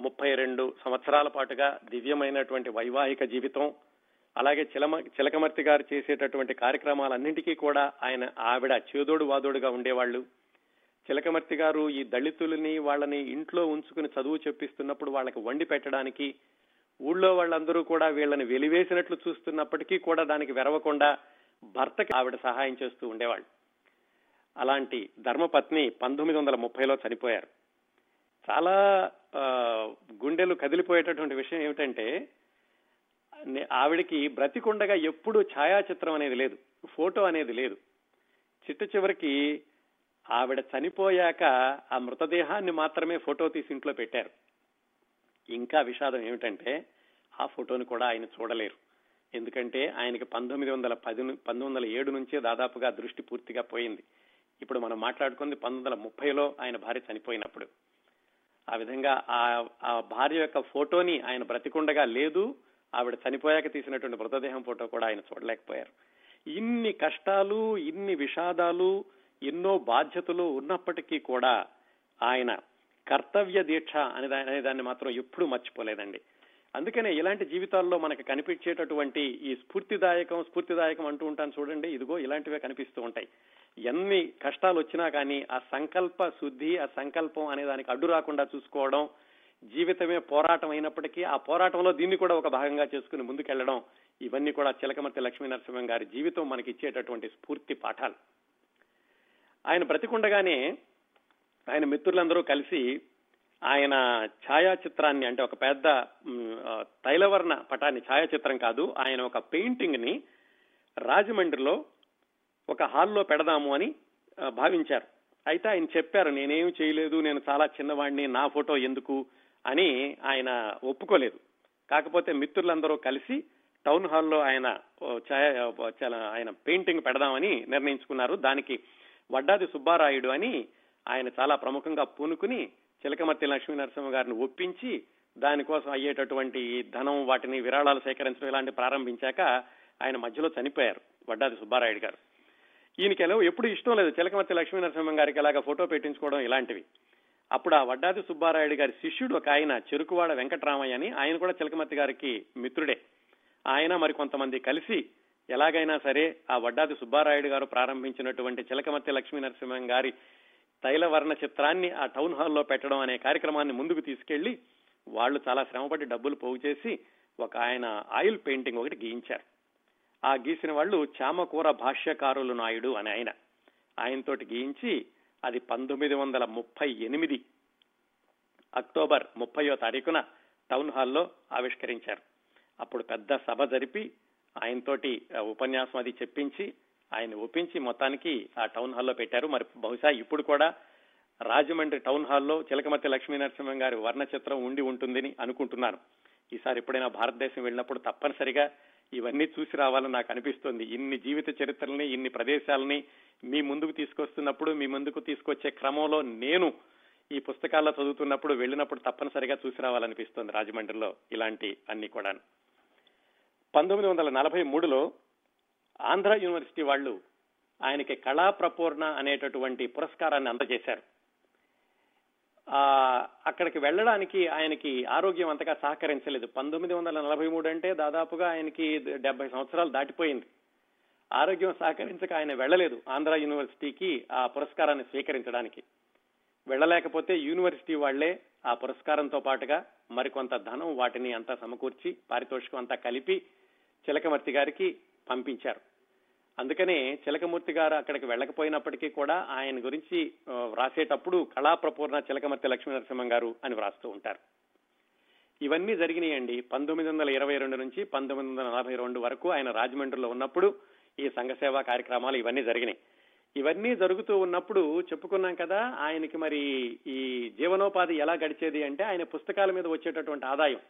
ముప్పై రెండు సంవత్సరాల పాటుగా దివ్యమైనటువంటి వైవాహిక జీవితం అలాగే చిలమ చిలకమర్తి గారు చేసేటటువంటి కార్యక్రమాలన్నింటికీ కూడా ఆయన ఆవిడ చేదోడు వాదోడుగా ఉండేవాళ్ళు. చిలకమర్తి గారు ఈ దళితులని వాళ్ళని ఇంట్లో ఉంచుకుని చదువు చెప్పిస్తున్నప్పుడు వాళ్ళకి వండి పెట్టడానికి ఊళ్ళో వాళ్ళందరూ కూడా వీళ్ళని వెలివేసినట్లు చూస్తున్నప్పటికీ కూడా దానికి వెరవకుండా భర్తకి ఆవిడ సహాయం చేస్తూ ఉండేవాళ్ళు. అలాంటి ధర్మపత్ని పంతొమ్మిది వందల ముప్పైలో చనిపోయారు. చాలా గుండెలు కదిలిపోయేటటువంటి విషయం ఏమిటంటే ఆవిడికి బ్రతికుండగా ఎప్పుడు ఛాయాచిత్రం అనేది లేదు ఫోటో అనేది లేదు. చిట్ట చివరికి ఆవిడ చనిపోయాక ఆ మృతదేహాన్ని మాత్రమే ఫోటో తీసి ఇంట్లో పెట్టారు. ఇంకా విషాదం ఏమిటంటే ఆ ఫోటోని కూడా ఆయన చూడలేరు. ఎందుకంటే ఆయనకి పంతొమ్మిది వందల పది పంతొమ్మిది వందల ఏడు నుంచే దాదాపుగా దృష్టి పూర్తిగా పోయింది. ఇప్పుడు మనం మాట్లాడుకుంది పంతొమ్మిది వందల ముప్పైలో ఆయన భార్య చనిపోయినప్పుడు. ఆ విధంగా ఆ ఆ భార్య యొక్క ఫోటోని ఆయన బ్రతికుండగా లేదు ఆవిడ చనిపోయాక తీసినటువంటి మృతదేహం ఫోటో కూడా ఆయన చూడలేకపోయారు. ఇన్ని కష్టాలు ఇన్ని విషాదాలు ఎన్నో బాధ్యతలు ఉన్నప్పటికీ కూడా ఆయన కర్తవ్య దీక్ష అనే అనే దాన్ని మాత్రం ఎప్పుడూ మర్చిపోలేదండి. అందుకనే ఇలాంటి జీవితాల్లో మనకు కనిపించేటటువంటి ఈ స్ఫూర్తిదాయకం స్ఫూర్తిదాయకం అంటూ ఉంటాను చూడండి ఇదిగో ఇలాంటివే కనిపిస్తూ ఉంటాయి. ఎన్ని కష్టాలు వచ్చినా కానీ ఆ సంకల్ప శుద్ధి ఆ సంకల్పం అనే దానికి అడ్డు రాకుండా చూసుకోవడం జీవితమే పోరాటం అయినప్పటికీ ఆ పోరాటంలో దీన్ని కూడా ఒక భాగంగా చేసుకుని ముందుకెళ్ళడం ఇవన్నీ కూడా చిలకమర్తి లక్ష్మీ నరసింహం గారి జీవితం మనకి ఇచ్చేటటువంటి స్ఫూర్తి పాఠాలు. ఆయన బ్రతికుండగానే ఆయన మిత్రులందరూ కలిసి ఆయన ఛాయాచిత్రాన్ని అంటే ఒక పెద్ద తైలవర్ణ పటాన్ని ఛాయాచిత్రం కాదు ఆయన ఒక పెయింటింగ్ని రాజమండ్రిలో ఒక హాల్లో పెడదాము అని భావించారు. అయితే ఆయన చెప్పారు నేనేమి చేయలేదు నేను చాలా చిన్నవాడిని నా ఫోటో ఎందుకు? అని ఆయన ఒప్పుకోలేదు. కాకపోతే మిత్రులందరూ కలిసి టౌన్ హాల్లో ఆయన ఆయన పెయింటింగ్ పెడదామని నిర్ణయించుకున్నారు. దానికి వడ్డాది సుబ్బారాయుడు అని ఆయన చాలా ప్రముఖంగా పూనుకుని చిలకమర్తి లక్ష్మీ నరసింహ గారిని ఒప్పించి దానికోసం అయ్యేటటువంటి ధనం వాటిని విరాళాలు సేకరించడం ఇలాంటి ప్రారంభించాక ఆయన మధ్యలో చనిపోయారు వడ్డాది సుబ్బారాయుడు గారు. ఈయనకి ఎలా ఎప్పుడు ఇష్టం లేదు. చిలకమర్తి లక్ష్మీ నరసింహం గారికి ఎలాగా ఫోటో పెట్టించుకోవడం ఇలాంటివి. అప్పుడు ఆ వడ్డాది సుబ్బారాయుడు గారి శిష్యుడు ఒక ఆయన చెరుకువాడ వెంకటరామయ్య అని ఆయన కూడా చిలకమర్తి గారికి మిత్రుడే. ఆయన మరి కొంతమంది కలిసి ఎలాగైనా సరే ఆ వడ్డాది సుబ్బారాయుడు గారు ప్రారంభించినటువంటి చిలకమత్తి లక్ష్మీ నరసింహం గారి తైలవర్ణ చిత్రాన్ని ఆ టౌన్ హాల్లో పెట్టడం అనే కార్యక్రమాన్ని ముందుకు తీసుకెళ్ళి వాళ్ళు చాలా శ్రమపడి డబ్బులు పోగు చేసి ఒక ఆయన ఆయిల్ పెయింటింగ్ ఒకటి గీయించారు. ఆ గీసిన వాళ్ళు చామకూర భాష్యకారులు నాయుడు అని ఆయన. ఆయనతోటి గీయించి అది పంతొమ్మిది వందల ముప్పై ఎనిమిది అక్టోబర్ ముప్పయో తారీఖున టౌన్ హాల్లో ఆవిష్కరించారు. అప్పుడు పెద్ద సభ జరిపి ఆయనతోటి ఉపన్యాసం అది చెప్పించి ఆయన ఒప్పించి మొత్తానికి ఆ టౌన్ హాల్లో పెట్టారు. మరి బహుశా ఇప్పుడు కూడా రాజమండ్రి టౌన్ హాల్లో చిలకమతి లక్ష్మీనరసింహం గారి వర్ణ చిత్రం ఉండి ఉంటుందని అనుకుంటున్నాను. ఈసారి ఎప్పుడైనా భారతదేశం వెళ్ళినప్పుడు తప్పనిసరిగా ఇవన్నీ చూసి రావాలని నాకు అనిపిస్తుంది. ఇన్ని జీవిత చరిత్రల్ని ఇన్ని ప్రదేశాలని మీ ముందుకు తీసుకొస్తున్నప్పుడు మీ ముందుకు తీసుకొచ్చే క్రమంలో నేను ఈ పుస్తకాల్లో చదువుతున్నప్పుడు వెళ్ళినప్పుడు తప్పనిసరిగా చూసి రావాలనిపిస్తుంది రాజమండ్రిలో ఇలాంటి అన్ని కూడా పంతొమ్మిది వందల నలభై మూడులో ఆంధ్ర యూనివర్సిటీ వాళ్ళు ఆయనకి కళా ప్రపూర్ణ అనేటటువంటి పురస్కారాన్ని అందజేశారు. ఆ అక్కడికి వెళ్ళడానికి ఆయనకి ఆరోగ్యం అంతగా సహకరించలేదు. పంతొమ్మిది వందల నలభై మూడు అంటే దాదాపుగా ఆయనకి డెబ్బై సంవత్సరాలు దాటిపోయింది. ఆరోగ్యం సహకరించక ఆయన వెళ్ళలేదు ఆంధ్ర యూనివర్సిటీకి ఆ పురస్కారాన్ని స్వీకరించడానికి. వెళ్ళలేకపోతే యూనివర్సిటీ వాళ్ళే ఆ పురస్కారంతో పాటుగా మరికొంత ధనం వాటిని అంతా సమకూర్చి పారితోషికం అంతా కలిపి చిలకమర్తి గారికి పంపించారు. అందుకనే చిలకమూర్తి గారు అక్కడికి వెళ్ళకపోయినప్పటికీ కూడా ఆయన గురించి వ్రాసేటప్పుడు కళాప్రపూర్ణ చిలకమర్తి లక్ష్మీ నరసింహం గారు అని వ్రాస్తూ ఉంటారు. ఇవన్నీ జరిగినాయండి. పంతొమ్మిది వందల ఇరవై రెండు నుంచి పంతొమ్మిది వందల నలభై రెండు వరకు ఆయన రాజమండ్రిలో ఉన్నప్పుడు ఈ సంఘ సేవా కార్యక్రమాలు ఇవన్నీ జరిగినాయి. ఇవన్నీ జరుగుతూ ఉన్నప్పుడు చెప్పుకున్నాం కదా ఆయనకి మరి ఈ జీవనోపాధి ఎలా గడిచేది అంటే ఆయన పుస్తకాల మీద వచ్చేటటువంటి ఆదాయం.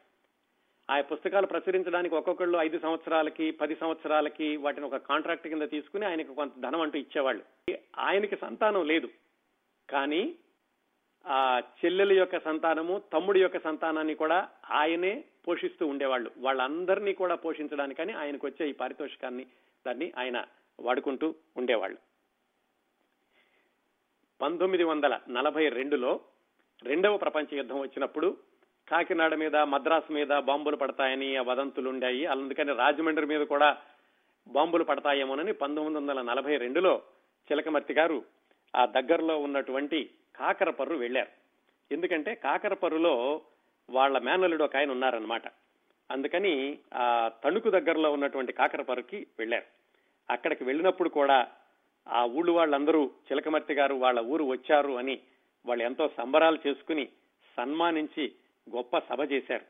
ఆ పుస్తకాలు ప్రచురించడానికి ఒక్కొక్కళ్ళు ఐదు సంవత్సరాలకి పది సంవత్సరాలకి వాటిని ఒక కాంట్రాక్ట్ కింద తీసుకుని ఆయనకు కొంత ధనం అంటూ ఇచ్చేవాళ్ళు. ఆయనకి సంతానం లేదు. కానీ ఆ చెల్లెల యొక్క సంతానము తమ్ముడి యొక్క సంతానాన్ని కూడా ఆయనే పోషిస్తూ ఉండేవాళ్ళు. వాళ్ళందరినీ కూడా పోషించడానికని ఆయనకు వచ్చే ఈ పారితోషికాన్ని దాన్ని ఆయన వాడుకుంటూ ఉండేవాళ్ళు. పంతొమ్మిది వందల నలభై రెండులో రెండవ ప్రపంచ యుద్ధం వచ్చినప్పుడు కాకినాడ మీద మద్రాసు మీద బాంబులు పడతాయని ఆ వదంతులు ఉండాయి అందుకని రాజమండ్రి మీద కూడా బాంబులు పడతాయేమోనని పంతొమ్మిది వందల నలభై రెండులో చిలకమర్తి గారు ఆ దగ్గరలో ఉన్నటువంటి కాకరపర్రు వెళ్ళారు ఎందుకంటే కాకరపర్రులో వాళ్ళ మేనల్లుడు ఒక ఆయన ఉన్నారనమాట అందుకని ఆ తణుకు దగ్గరలో ఉన్నటువంటి కాకరపర్రుకి వెళ్ళారు అక్కడికి వెళ్ళినప్పుడు కూడా ఆ ఊళ్ళు వాళ్ళందరూ చిలకమర్తి గారు వాళ్ళ ఊరు వచ్చారు అని వాళ్ళు ఎంతో సంబరాలు చేసుకుని సన్మానించి గొప్ప సభ చేశారు.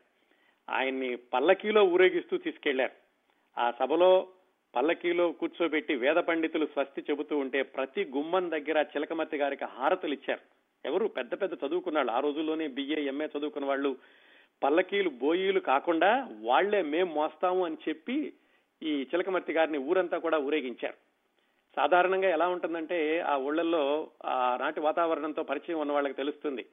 ఆయన్ని పల్లకీలో ఊరేగిస్తూ తీసుకెళ్ళారు. ఆ సభలో పల్లకీలో కూర్చోబెట్టి వేద పండితులు స్వస్తి చెబుతూ ఉంటే ప్రతి గుమ్మం దగ్గర చిలకమర్తి గారికి హారతులు ఇచ్చారు. ఎవరు? పెద్ద పెద్ద చదువుకున్నాళ్ళు. ఆ రోజుల్లోనే బిఏ ఎంఏ చదువుకున్న వాళ్ళు పల్లకీలు బోయీలు కాకుండా వాళ్ళే మేం మోస్తాము అని చెప్పి ఈ చిలకమర్తి గారిని ఊరంతా కూడా ఊరేగించారు. సాధారణంగా ఎలా ఉంటుందంటే ఆ ఊళ్ళల్లో ఆ నాటి వాతావరణంతో పరిచయం ఉన్న వాళ్ళకి తెలుస్తుంది.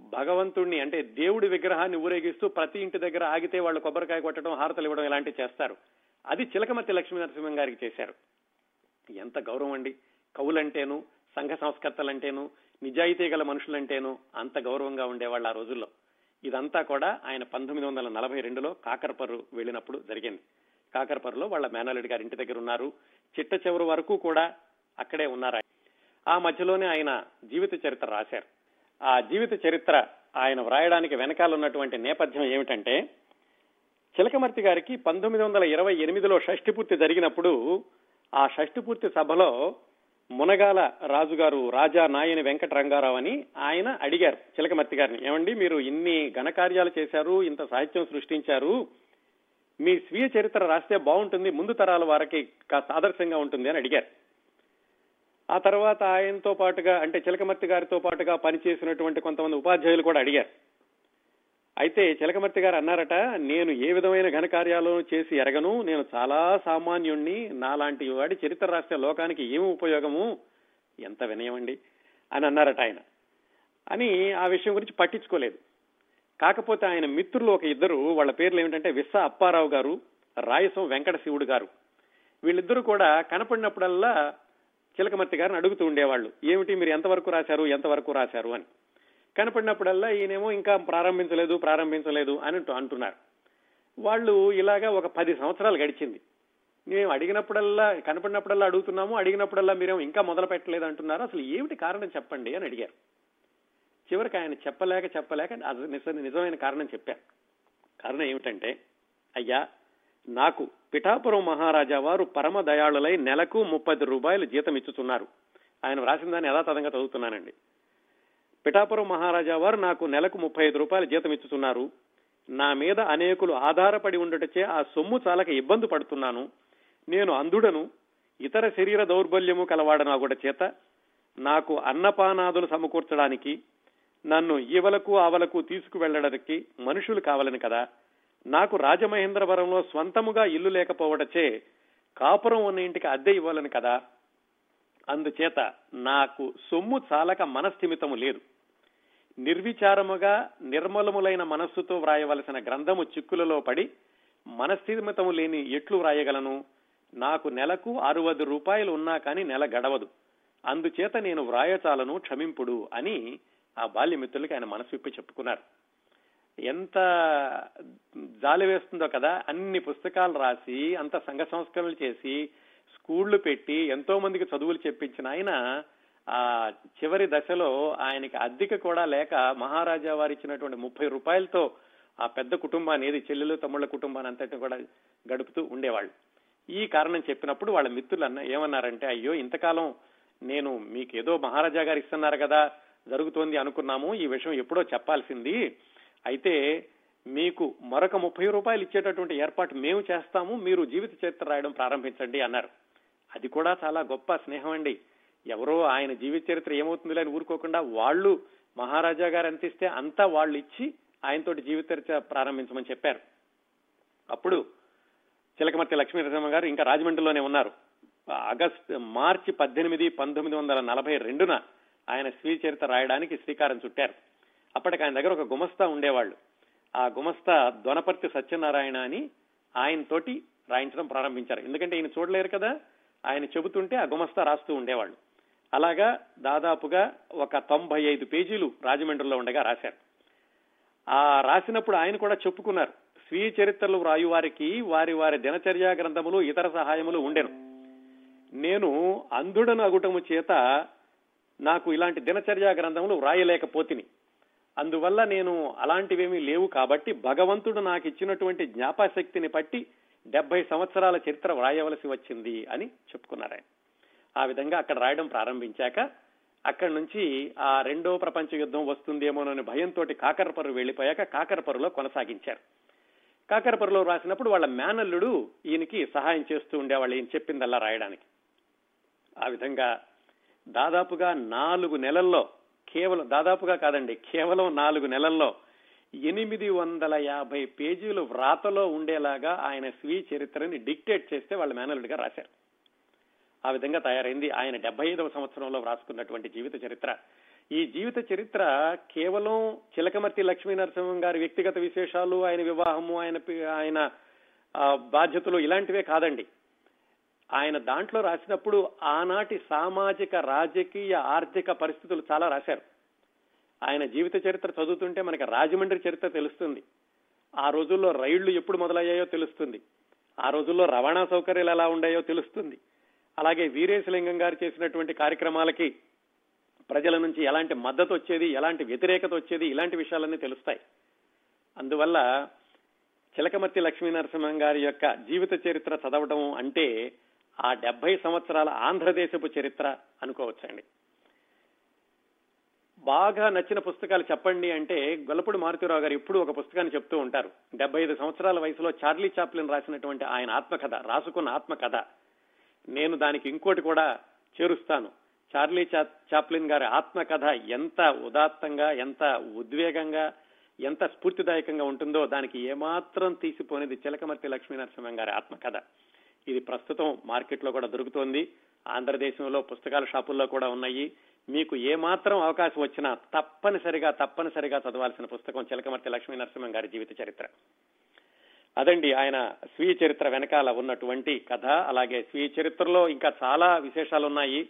భగవంతుణ్ణి అంటే దేవుడి విగ్రహాన్ని ఊరేగిస్తూ ప్రతి ఇంటి దగ్గర ఆగితే వాళ్ళు కొబ్బరికాయ కొట్టడం హారతలు ఇవ్వడం ఇలాంటివి చేస్తారు. అది చిలకమతి లక్ష్మీ నరసింహం గారికి చేశారు. ఎంత గౌరవం అండి. కవులంటేను సంఘ సంస్కర్తలంటేను నిజాయితీ గల మనుషులంటేను అంత గౌరవంగా ఉండేవాళ్ళు ఆ రోజుల్లో. ఇదంతా కూడా ఆయన పంతొమ్మిది వందల నలభై రెండులో కాకరపర్రు వెళ్ళినప్పుడు జరిగింది. కాకరపర్రులో వాళ్ళ మేనల్లుడి గారి ఇంటి దగ్గర ఉన్నారు. చిట్ట చివరి వరకు కూడా అక్కడే ఉన్నారు ఆ మధ్యలోనే ఆయన జీవిత చరిత్ర రాశారు. ఆ జీవిత చరిత్ర ఆయన వ్రాయడానికి వెనకాల ఉన్నటువంటి నేపథ్యం ఏమిటంటే చిలకమర్తి గారికి పంతొమ్మిది వందల ఇరవై ఎనిమిదిలో షష్ఠి పూర్తి జరిగినప్పుడు ఆ షష్ఠి పూర్తి సభలో మునగాల రాజుగారు రాజా నాయని వెంకట రంగారావు అని ఆయన అడిగారు చిలకమర్తి గారిని. ఏమండి మీరు ఇన్ని ఘనకార్యాలు చేశారు ఇంత సాహిత్యం సృష్టించారు మీ స్వీయ చరిత్ర రాస్తే బాగుంటుంది ముందు తరాల వారికి కాస్త ఆదర్శంగా ఉంటుంది అని అడిగారు. ఆ తర్వాత ఆయనతో పాటుగా అంటే చిలకమర్తి గారితో పాటుగా పనిచేసినటువంటి కొంతమంది ఉపాధ్యాయులు కూడా అడిగారు. అయితే చిలకమర్తి గారు అన్నారట నేను ఏ విధమైన ఘనకార్యాలు చేసి ఎరగను? నేను చాలా సామాన్యుణ్ణి నాలాంటి వాడి చరిత్ర రాస్తే లోకానికి ఏమి ఉపయోగము? ఎంత వినయమండి? అని అన్నారట ఆయన. అని ఆ విషయం గురించి పట్టించుకోలేదు. కాకపోతే ఆయన మిత్రులు ఒక ఇద్దరు వాళ్ళ పేర్లు ఏమిటంటే విస్స అప్పారావు గారు రాయసం వెంకట శివుడు గారు. వీళ్ళిద్దరూ కూడా కనపడినప్పుడల్లా చిలకమర్తి గారిని అడుగుతూ ఉండేవాళ్ళు ఏమిటి మీరు ఎంతవరకు రాశారు ఎంతవరకు రాశారు? అని. కనపడినప్పుడల్లా ఈయనేమో ఇంకా ప్రారంభించలేదు ప్రారంభించలేదు అని అంటున్నారు. వాళ్ళు ఇలాగా ఒక పది సంవత్సరాలు గడిచింది. మేము అడిగినప్పుడల్లా కనపడినప్పుడల్లా అడుగుతున్నాము అడిగినప్పుడల్లా మీరేమో ఇంకా మొదలు పెట్టలేదు అంటున్నారు. అసలు ఏమిటి కారణం చెప్పండి అని అడిగారు. చివరికి ఆయన చెప్పలేక చెప్పలేక అది నిజమైన కారణం చెప్పారు. కారణం ఏమిటంటే అయ్యా నాకు పిఠాపురం మహారాజా వారు పరమ దయాళులై నెలకు ముప్పై రూపాయలు జీతం ఇచ్చుతున్నారు ఆయన వ్రాసిన దాన్ని యథాతథంగా చదువుతున్నానండి. పిఠాపురం మహారాజా వారు నాకు నెలకు ముప్పై ఐదు రూపాయలు జీతం ఇచ్చుతున్నారు నా మీద అనేకులు ఆధారపడి ఉండటచే ఆ సొమ్ము చాలక ఇబ్బంది పడుతున్నాను. నేను అందుడను ఇతర శరీర దౌర్బల్యము కలవాడనాగుడ చేత నాకు అన్నపానాదులు సమకూర్చడానికి నన్ను ఈవలకు ఆవలకు తీసుకువెళ్ళడానికి మనుషులు కావాలని కదా. నాకు రాజమహేంద్రవరంలో స్వంతముగా ఇల్లు లేకపోవటచే కాపురం ఉన్న ఇంటికి అద్దె ఇవ్వాలని కదా? అందుచేత నాకు సొమ్ము చాలక మనస్థిమితము లేదు. నిర్విచారముగా నిర్మలములైన మనస్సుతో వ్రాయవలసిన గ్రంథము చిక్కులలో పడి మనస్థిమితము లేని ఎట్లు వ్రాయగలను? నాకు నెలకు అరవది రూపాయలు ఉన్నా కానీ నెల గడవదు. అందుచేత నేను వ్రాయచాలను క్షమింపుడు అని ఆ బాల్యమిత్రులకి ఆయన మనసు విప్పి చెప్పుకున్నారు. ఎంత జాలి వేస్తుందో కదా అన్ని పుస్తకాలు రాసి అంత సంఘ సంస్కరణలు చేసి స్కూళ్ళు పెట్టి ఎంతో మందికి చదువులు చెప్పించిన ఆయన ఆ చివరి దశలో ఆయనకి అద్దెక కూడా లేక మహారాజా వారు ఇచ్చినటువంటి ముప్పై రూపాయలతో ఆ పెద్ద కుటుంబాన్ని ఏది చెల్లెలు తమ్ముళ్ళ కుటుంబాన్ని అంతటిని కూడా గడుపుతూ ఉండేవాళ్ళు. ఈ కారణం చెప్పినప్పుడు వాళ్ళ మిత్రులు అన్న ఏమన్నారంటే అయ్యో ఇంతకాలం నేను మీకు ఏదో మహారాజా గారు ఇస్తున్నారు కదా జరుగుతోంది అనుకున్నాము ఈ విషయం ఎప్పుడో చెప్పాల్సింది. అయితే మీకు మరొక ముప్పై రూపాయలు ఇచ్చేటటువంటి ఏర్పాటు మేము చేస్తాము మీరు జీవిత చరిత్ర రాయడం ప్రారంభించండి అన్నారు. అది కూడా చాలా గొప్ప స్నేహం అండి. ఎవరో ఆయన జీవిత చరిత్ర ఏమవుతుందిలే అని ఊరుకోకుండా వాళ్ళు మహారాజా గారు ఎంత ఇస్తే అంతా వాళ్ళు ఇచ్చి ఆయనతోటి జీవిత చరిత్ర ప్రారంభించమని చెప్పారు. అప్పుడు చిలకమర్తి లక్ష్మీనరసింహ గారు ఇంకా రాజమండ్రిలోనే ఉన్నారు. ఆగస్ట్ మార్చి పద్దెనిమిది పంతొమ్మిది వందల నలభై రెండున ఆయన స్వీయ చరిత్ర రాయడానికి శ్రీకారం చుట్టారు. అప్పటికి ఆయన దగ్గర ఒక గుమస్తా ఉండేవాళ్ళు. ఆ గుమస్తా దొనపర్తి సత్యనారాయణ అని ఆయన తోటి రాయించడం ప్రారంభించారు. ఎందుకంటే ఈయన చూడలేరు కదా ఆయన చెబుతుంటే ఆ గుమస్తా రాస్తూ ఉండేవాళ్ళు. అలాగా దాదాపుగా ఒక తొంభై ఐదు పేజీలు రాజమండ్రిలో ఉండగా రాశారు. ఆ రాసినప్పుడు ఆయన కూడా చెప్పుకున్నారు స్వీయ చరిత్రలు వ్రాయు వారికి వారి వారి దినచర్యా గ్రంథములు ఇతర సహాయములు ఉండెను. నేను అంధుడను అగుటము చేత నాకు ఇలాంటి దినచర్యా గ్రంథములు వ్రాయలేకపోతిని. అందువల్ల నేను అలాంటివేమీ లేవు కాబట్టి భగవంతుడు నాకు ఇచ్చినటువంటి జ్ఞాపశక్తిని బట్టి డెబ్బై సంవత్సరాల చరిత్ర వ్రాయవలసి వచ్చింది అని చెప్పుకున్నారు ఆయన. ఆ విధంగా అక్కడ రాయడం ప్రారంభించాక అక్కడి నుంచి ఆ రెండో ప్రపంచ యుద్ధం వస్తుందేమోనని భయంతో కాకరపరు వెళ్ళిపోయాక కాకరపరులో కొనసాగించారు. కాకరపరులో రాసినప్పుడు వాళ్ళ మేనల్లుడు ఈయనకి సహాయం చేస్తూ ఉండేవాళ్ళు ఈయన చెప్పిందల్లా రాయడానికి. ఆ విధంగా దాదాపుగా నాలుగు నెలల్లో కేవలం దాదాపుగా కాదండి కేవలం నాలుగు నెలల్లో ఎనిమిది వందల యాభై పేజీలు వ్రాతలో ఉండేలాగా ఆయన స్వీయ చరిత్రని డిక్టేట్ చేస్తే వాళ్ళ మేనలుడిగా రాశారు. ఆ విధంగా తయారైంది ఆయన డెబ్బై ఐదవ సంవత్సరంలో వ్రాసుకున్నటువంటి జీవిత చరిత్ర. ఈ జీవిత చరిత్ర కేవలం చిలకమర్తి లక్ష్మీనరసింహం గారి వ్యక్తిగత విశేషాలు ఆయన వివాహము ఆయన ఆయన బాధ్యతలు ఇలాంటివే కాదండి. ఆయన దాంట్లో రాసినప్పుడు ఆనాటి సామాజిక రాజకీయ ఆర్థిక పరిస్థితులు చాలా రాశారు. ఆయన జీవిత చరిత్ర చదువుతుంటే మనకి రాజమండ్రి చరిత్ర తెలుస్తుంది. ఆ రోజుల్లో రైళ్ళు ఎప్పుడు మొదలయ్యాయో తెలుస్తుంది. ఆ రోజుల్లో రవాణా సౌకర్యాలు ఎలా ఉన్నాయో తెలుస్తుంది. అలాగే వీరేశలింగం గారు చేసినటువంటి కార్యక్రమాలకి ప్రజల నుంచి ఎలాంటి మద్దతు వచ్చేది ఎలాంటి వ్యతిరేకత వచ్చేది ఇలాంటి విషయాలన్నీ తెలుస్తాయి. అందువల్ల చిలకమర్తి లక్ష్మీ నరసింహం గారి యొక్క జీవిత చరిత్ర చదవడం అంటే ఆ డెబ్బై సంవత్సరాల ఆంధ్రదేశపు చరిత్ర అనుకోవచ్చండి. బాగా నచ్చిన పుస్తకాలు చెప్పండి అంటే గొల్లపూడి మారుతిరావు గారు ఎప్పుడు ఒక పుస్తకాన్ని చెప్తూ ఉంటారు. డెబ్బై ఐదు సంవత్సరాల వయసులో చార్లీ చాప్లిన్ రాసినటువంటి ఆయన ఆత్మకథ రాసుకున్న ఆత్మకథ. నేను దానికి ఇంకోటి కూడా చేరుస్తాను. చార్లీ చాప్లిన్ గారి ఆత్మకథ ఎంత ఉదాత్తంగా ఎంత ఉద్వేగంగా ఎంత స్ఫూర్తిదాయకంగా ఉంటుందో దానికి ఏమాత్రం తీసిపోనేది చిలకమర్తి లక్ష్మీనరసింహం గారి ఆత్మకథ. ఇది ప్రస్తుతం మార్కెట్లో కూడా దొరుకుతోంది. ఆంధ్రదేశంలో పుస్తకాల షాపుల్లో కూడా ఉన్నాయి. మీకు ఏమాత్రం అవకాశం వచ్చినా తప్పనిసరిగా తప్పనిసరిగా చదవాల్సిన పుస్తకం చిలకమర్తి లక్ష్మీ నరసింహం గారి జీవిత చరిత్ర. అదండి ఆయన స్వీయ చరిత్ర వెనకాల ఉన్నటువంటి కథ. అలాగే స్వీయ చరిత్రలో ఇంకా చాలా విశేషాలు ఉన్నాయి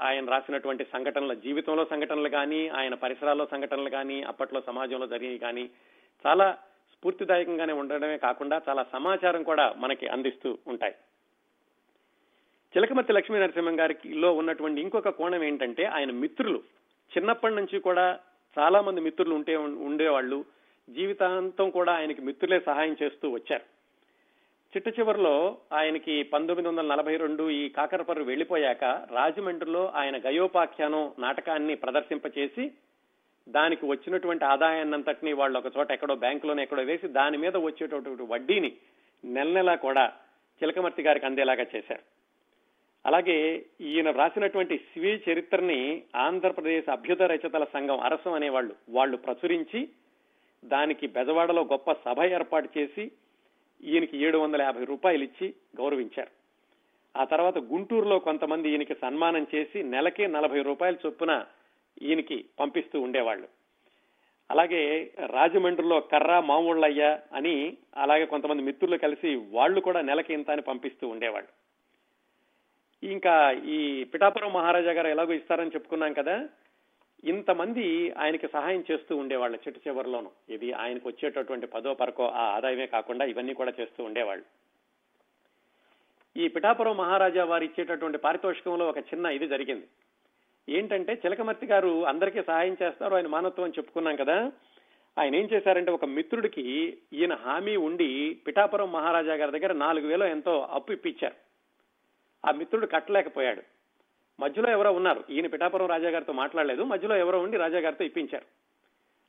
ఆయన రాసినటువంటి సంఘటనల జీవితంలో సంఘటనలు కానీ ఆయన పరిసరాల్లో సంఘటనలు కానీ అప్పట్లో సమాజంలో జరిగినవి కానీ చాలా స్ఫూర్తిదాయకంగానే ఉండడమే కాకుండా చాలా సమాచారం కూడా మనకి అందిస్తూ ఉంటాయి. చిలకమతి లక్ష్మీ నరసింహం గారిలో ఉన్నటువంటి ఇంకొక కోణం ఏంటంటే ఆయన మిత్రులు. చిన్నప్పటి నుంచి కూడా చాలా మంది మిత్రులు ఉంటే ఉండేవాళ్ళు. జీవితాంతం కూడా ఆయనకి మిత్రులే సహాయం చేస్తూ వచ్చారు. చిట్ట చివరిలో ఆయనకి పంతొమ్మిది వందల నలభై రెండు ఈ కాకరపర్రు వెళ్ళిపోయాక రాజమండ్రిలో ఆయన గయోపాఖ్యానం నాటకాన్ని ప్రదర్శింపచేసి దానికి వచ్చినటువంటి ఆదాయాన్నంతటినీ వాళ్ళు ఒక చోట ఎక్కడో బ్యాంకులోనే ఎక్కడో వేసి దాని మీద వచ్చేటటువంటి వడ్డీని నెల నెలా కూడా చిలకమర్తి గారికి అందేలాగా చేశారు. అలాగే ఈయన రాసినటువంటి స్వీయ చరిత్రని ఆంధ్రప్రదేశ్ అభ్యుత రచతల సంఘం అరసం అనేవాళ్ళు వాళ్ళు ప్రచురించి దానికి బెజవాడలో గొప్ప సభ ఏర్పాటు చేసి ఈయనకి ఏడు వందల యాభై రూపాయలు ఇచ్చి గౌరవించారు. ఆ తర్వాత గుంటూరులో కొంతమంది ఈయనకి సన్మానం చేసి నెలకే నలభై రూపాయల చొప్పున ఈయనకి పంపిస్తూ ఉండేవాళ్ళు. అలాగే రాజమండ్రిలో కర్రా మామూళ్ళయ్య అని అలాగే కొంతమంది మిత్రులు కలిసి వాళ్ళు కూడా నెలకి ఇంత అని పంపిస్తూ ఉండేవాళ్ళు. ఇంకా ఈ పిఠాపురం మహారాజా గారు ఎలాగో ఇస్తారని చెప్పుకున్నాం కదా ఇంతమంది ఆయనకి సహాయం చేస్తూ ఉండేవాళ్ళు చెట్టు చివరిలోను. ఇది ఆయనకు వచ్చేటటువంటి పదో పరకో ఆ ఆదాయమే కాకుండా ఇవన్నీ కూడా చేస్తూ ఉండేవాళ్ళు. ఈ పిఠాపురం మహారాజా వారు ఇచ్చేటటువంటి పారితోషికంలో ఒక చిన్న ఇది జరిగింది. ఏంటంటే చిలకమర్తి గారు అందరికీ సహాయం చేస్తారు ఆయన మానవత్వం అని చెప్పుకున్నాం కదా. ఆయన ఏం చేశారంటే ఒక మిత్రుడికి ఈయన హామీ ఉండి పిఠాపురం మహారాజా గారి దగ్గర నాలుగు వేలు ఎంతో అప్పు ఇప్పించారు. ఆ మిత్రుడు కట్టలేకపోయాడు. మధ్యలో ఎవరో ఉన్నారు. ఈయన పిఠాపురం రాజా గారితో మాట్లాడలేదు. మధ్యలో ఎవరో ఉండి రాజా గారితో ఇప్పించారు.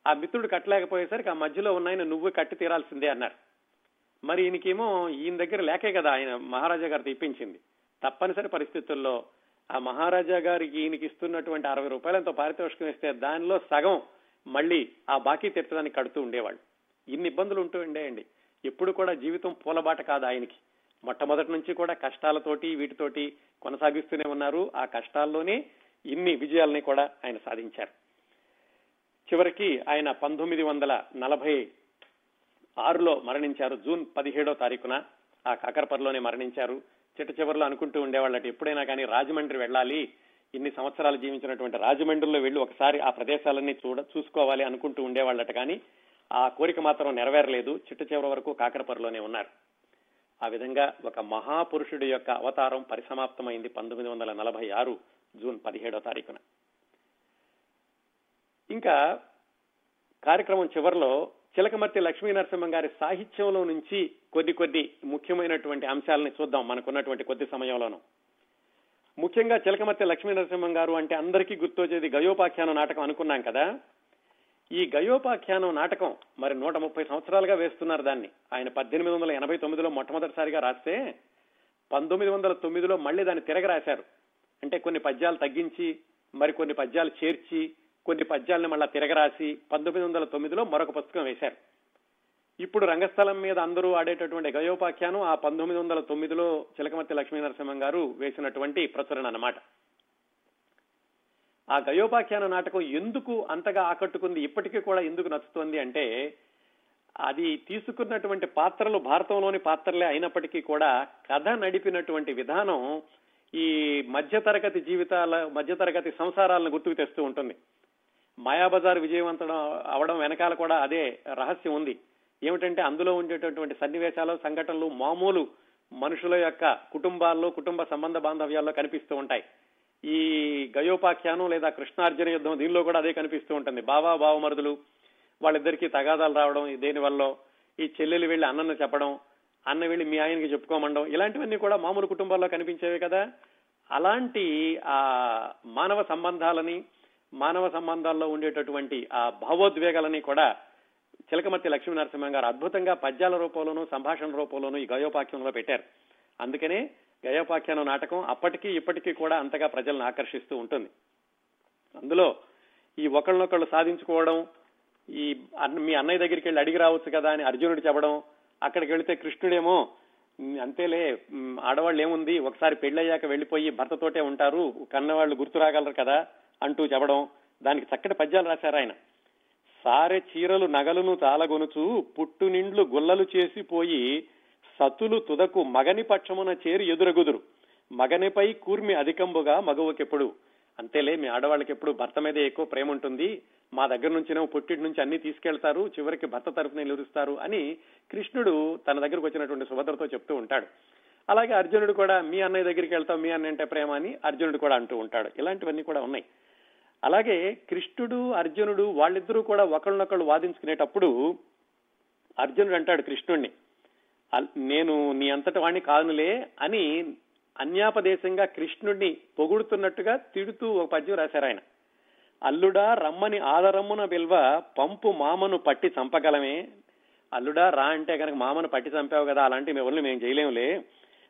ఆ మిత్రుడు కట్టలేకపోయేసరికి ఆ మధ్యలో ఉన్నాయన నువ్వు కట్టి తీరాల్సిందే అన్నారు. మరి ఈయనకేమో ఈయన దగ్గర లేకే కదా ఆయన మహారాజా గారితో ఇప్పించింది. తప్పనిసరి పరిస్థితుల్లో ఆ మహారాజా గారికి ఈయనకి ఇస్తున్నటువంటి అరవై రూపాయలంతో పారితోషికం ఇస్తే దానిలో సగం మళ్ళీ ఆ బాకీ తీర్చడానికి కడుతూ ఉండేవాళ్ళు. ఇన్ని ఇబ్బందులు ఉంటూ ఉండేయండి. ఎప్పుడు కూడా జీవితం పూలబాట కాదు ఆయనకి. మొట్టమొదటి నుంచి కూడా కష్టాలతోటి వీటితోటి కొనసాగిస్తూనే ఉన్నారు. ఆ కష్టాల్లోనే ఇన్ని విజయాలని కూడా ఆయన సాధించారు. చివరికి ఆయన పంతొమ్మిది వందల నలభై ఆరులో మరణించారు. జూన్ పదిహేడో తారీఖున ఆ కాకరపర్లోనే మరణించారు. చిట్ట చివరిలో అనుకుంటూ ఉండేవాళ్ళట. ఎప్పుడైనా కానీ రాజమండ్రి వెళ్ళాలి ఇన్ని సంవత్సరాలు జీవించినటువంటి రాజమండ్రిలో వెళ్ళి ఒకసారి ఆ ప్రదేశాలన్నీ చూడ చూసుకోవాలి అనుకుంటూ ఉండేవాళ్ళట కానీ ఆ కోరిక మాత్రం నెరవేరలేదు. చిట్ట చివరి వరకు కాకరపరిలోనే ఉన్నారు. ఆ విధంగా ఒక మహాపురుషుడి యొక్క అవతారం పరిసమాప్తమైంది పంతొమ్మిది వందల నలభై ఆరు జూన్ పదిహేడో తారీఖున. ఇంకా కార్యక్రమం చివరిలో చిలకమర్తి లక్ష్మీ నరసింహం గారి సాహిత్యంలో నుంచి కొద్ది కొద్ది ముఖ్యమైనటువంటి అంశాలని చూద్దాం మనకున్నటువంటి కొద్ది సమయంలోనూ. ముఖ్యంగా చిలకమర్తి లక్ష్మీ నరసింహం గారు అంటే అందరికీ గుర్తొచ్చేది గయోపాఖ్యానం నాటకం అనుకున్నాం కదా. ఈ గయోపాఖ్యానం నాటకం మరి నూట ముప్పై సంవత్సరాలుగా వేస్తున్నారు దాన్ని. ఆయన పద్దెనిమిది వందల ఎనభై తొమ్మిదిలో మొట్టమొదటిసారిగా రాస్తే పంతొమ్మిది వందల తొమ్మిదిలో మళ్ళీ దాన్ని తిరగరాశారు అంటే కొన్ని పద్యాలు తగ్గించి మరి కొన్ని పద్యాలు చేర్చి కొన్ని పద్యాలను మళ్ళా తిరగరాసి పంతొమ్మిది వందల తొమ్మిదిలో మరొక పుస్తకం వేశారు. ఇప్పుడు రంగస్థలం మీద అందరూ ఆడేటటువంటి గయోపాఖ్యానం ఆ పంతొమ్మిది వందల తొమ్మిదిలో చిలకమర్తి లక్ష్మీ నరసింహం గారు వేసినటువంటి ప్రచురణ అన్నమాట. ఆ గయోపాఖ్యాన నాటకం ఎందుకు అంతగా ఆకట్టుకుంది ఇప్పటికీ కూడా ఎందుకు నచ్చుతోంది అంటే అది తీసుకున్నటువంటి పాత్రలు భారతంలోని పాత్రలే అయినప్పటికీ కూడా కథ నడిపినటువంటి విధానం ఈ మధ్యతరగతి జీవితాల మధ్యతరగతి సంసారాలను గుర్తుకు తెస్తూ ఉంటుంది. మాయాబజార్ విజయవంతం అవడం వెనకాల కూడా అదే రహస్యం ఉంది. ఏమిటంటే అందులో ఉండేటటువంటి సన్నివేశాలు సంఘటనలు మామూలు మనుషుల యొక్క కుటుంబాల్లో కుటుంబ సంబంధ బాంధవ్యాల్లో కనిపిస్తూ ఉంటాయి. ఈ గయోపాఖ్యానం లేదా కృష్ణార్జున యుద్ధం దీనిలో కూడా అదే కనిపిస్తూ ఉంటుంది. బావా బావమరుదులు వాళ్ళిద్దరికీ తగాదాలు రావడం దేనివల్ల ఈ చెల్లెలు వెళ్ళి అన్నను చెప్పడం అన్న వెళ్ళి మీ ఆయనకి చెప్పుకోమండం ఇలాంటివన్నీ కూడా మామూలు కుటుంబాల్లో కనిపించేవి కదా? అలాంటి ఆ మానవ సంబంధాలని మానవ సంబంధాల్లో ఉండేటటువంటి ఆ భావోద్వేగాలని కూడా చిలకమర్తి లక్ష్మీ నరసింహం గారు అద్భుతంగా పద్యాల రూపంలోనూ సంభాషణ రూపంలోనూ ఈ గయోపాఖ్యంలో పెట్టారు. అందుకనే గయోపాఖ్యానం నాటకం అప్పటికీ ఇప్పటికీ కూడా అంతగా ప్రజలను ఆకర్షిస్తూ ఉంటుంది. అందులో ఈ ఒకళ్ళనొకళ్ళు సాధించుకోవడం ఈ అన్న మీ అన్నయ్య దగ్గరికి వెళ్ళి అడిగి రావచ్చు కదా అని అర్జునుడు చెప్పడం అక్కడికి వెళితే కృష్ణుడేమో అంతేలే ఆడవాళ్ళు ఏముంది ఒకసారి పెళ్ళయ్యాక వెళ్ళిపోయి భర్తతోటే ఉంటారు కన్నవాళ్ళు గుర్తు రాగలరు కదా అంటూ చెప్పడం దానికి చక్కటి పద్యాలు రాశారు ఆయన. సారె చీరలు నగలును తాళగొనుచు పుట్టు నిండ్లు గుల్లలు చేసిపోయి సతులు తుదకు మగని పక్షమున చేరి ఎదురగుదురు. మగనిపై కూర్మి అధికంబుగా మగవకెప్పుడు. అంతేలే మీ ఆడవాళ్ళకి ఎప్పుడు భర్త మీద ఎక్కువ ప్రేమ ఉంటుంది మా దగ్గర నుంచినేమో పుట్టిటి నుంచి అన్ని తీసుకెళ్తారు. చివరికి భర్త తరఫున నిలుస్తారు అని కృష్ణుడు తన దగ్గరకు వచ్చినటువంటి సుభద్రతో చెప్తూ ఉంటాడు. అలాగే అర్జునుడు కూడా మీ అన్నయ్య దగ్గరికి వెళ్తాం మీ అన్నయ్య అంటే ప్రేమ అని అర్జునుడు కూడా అంటూ ఉంటాడు. ఇలాంటివన్నీ కూడా ఉన్నాయి. అలాగే కృష్ణుడు అర్జునుడు వాళ్ళిద్దరూ కూడా ఒకళ్ళనొకళ్ళు వాదించుకునేటప్పుడు అర్జునుడు అంటాడు కృష్ణుణ్ణి "అల్- నేను నీ అంతటి వాణ్ణి కానులే అని అన్యాపదేశంగా కృష్ణుడిని పొగుడుతున్నట్టుగా తిడుతూ ఒక పద్యం రాశారు ఆయన. అల్లుడా రమ్మని ఆదరమ్మున విల్వ పంపు మామను పట్టి చంపగలమే. అల్లుడా రా అంటే కనుక మామను పట్టి చంపావు కదా అలాంటి ఎవరిని మేము చేయలేములే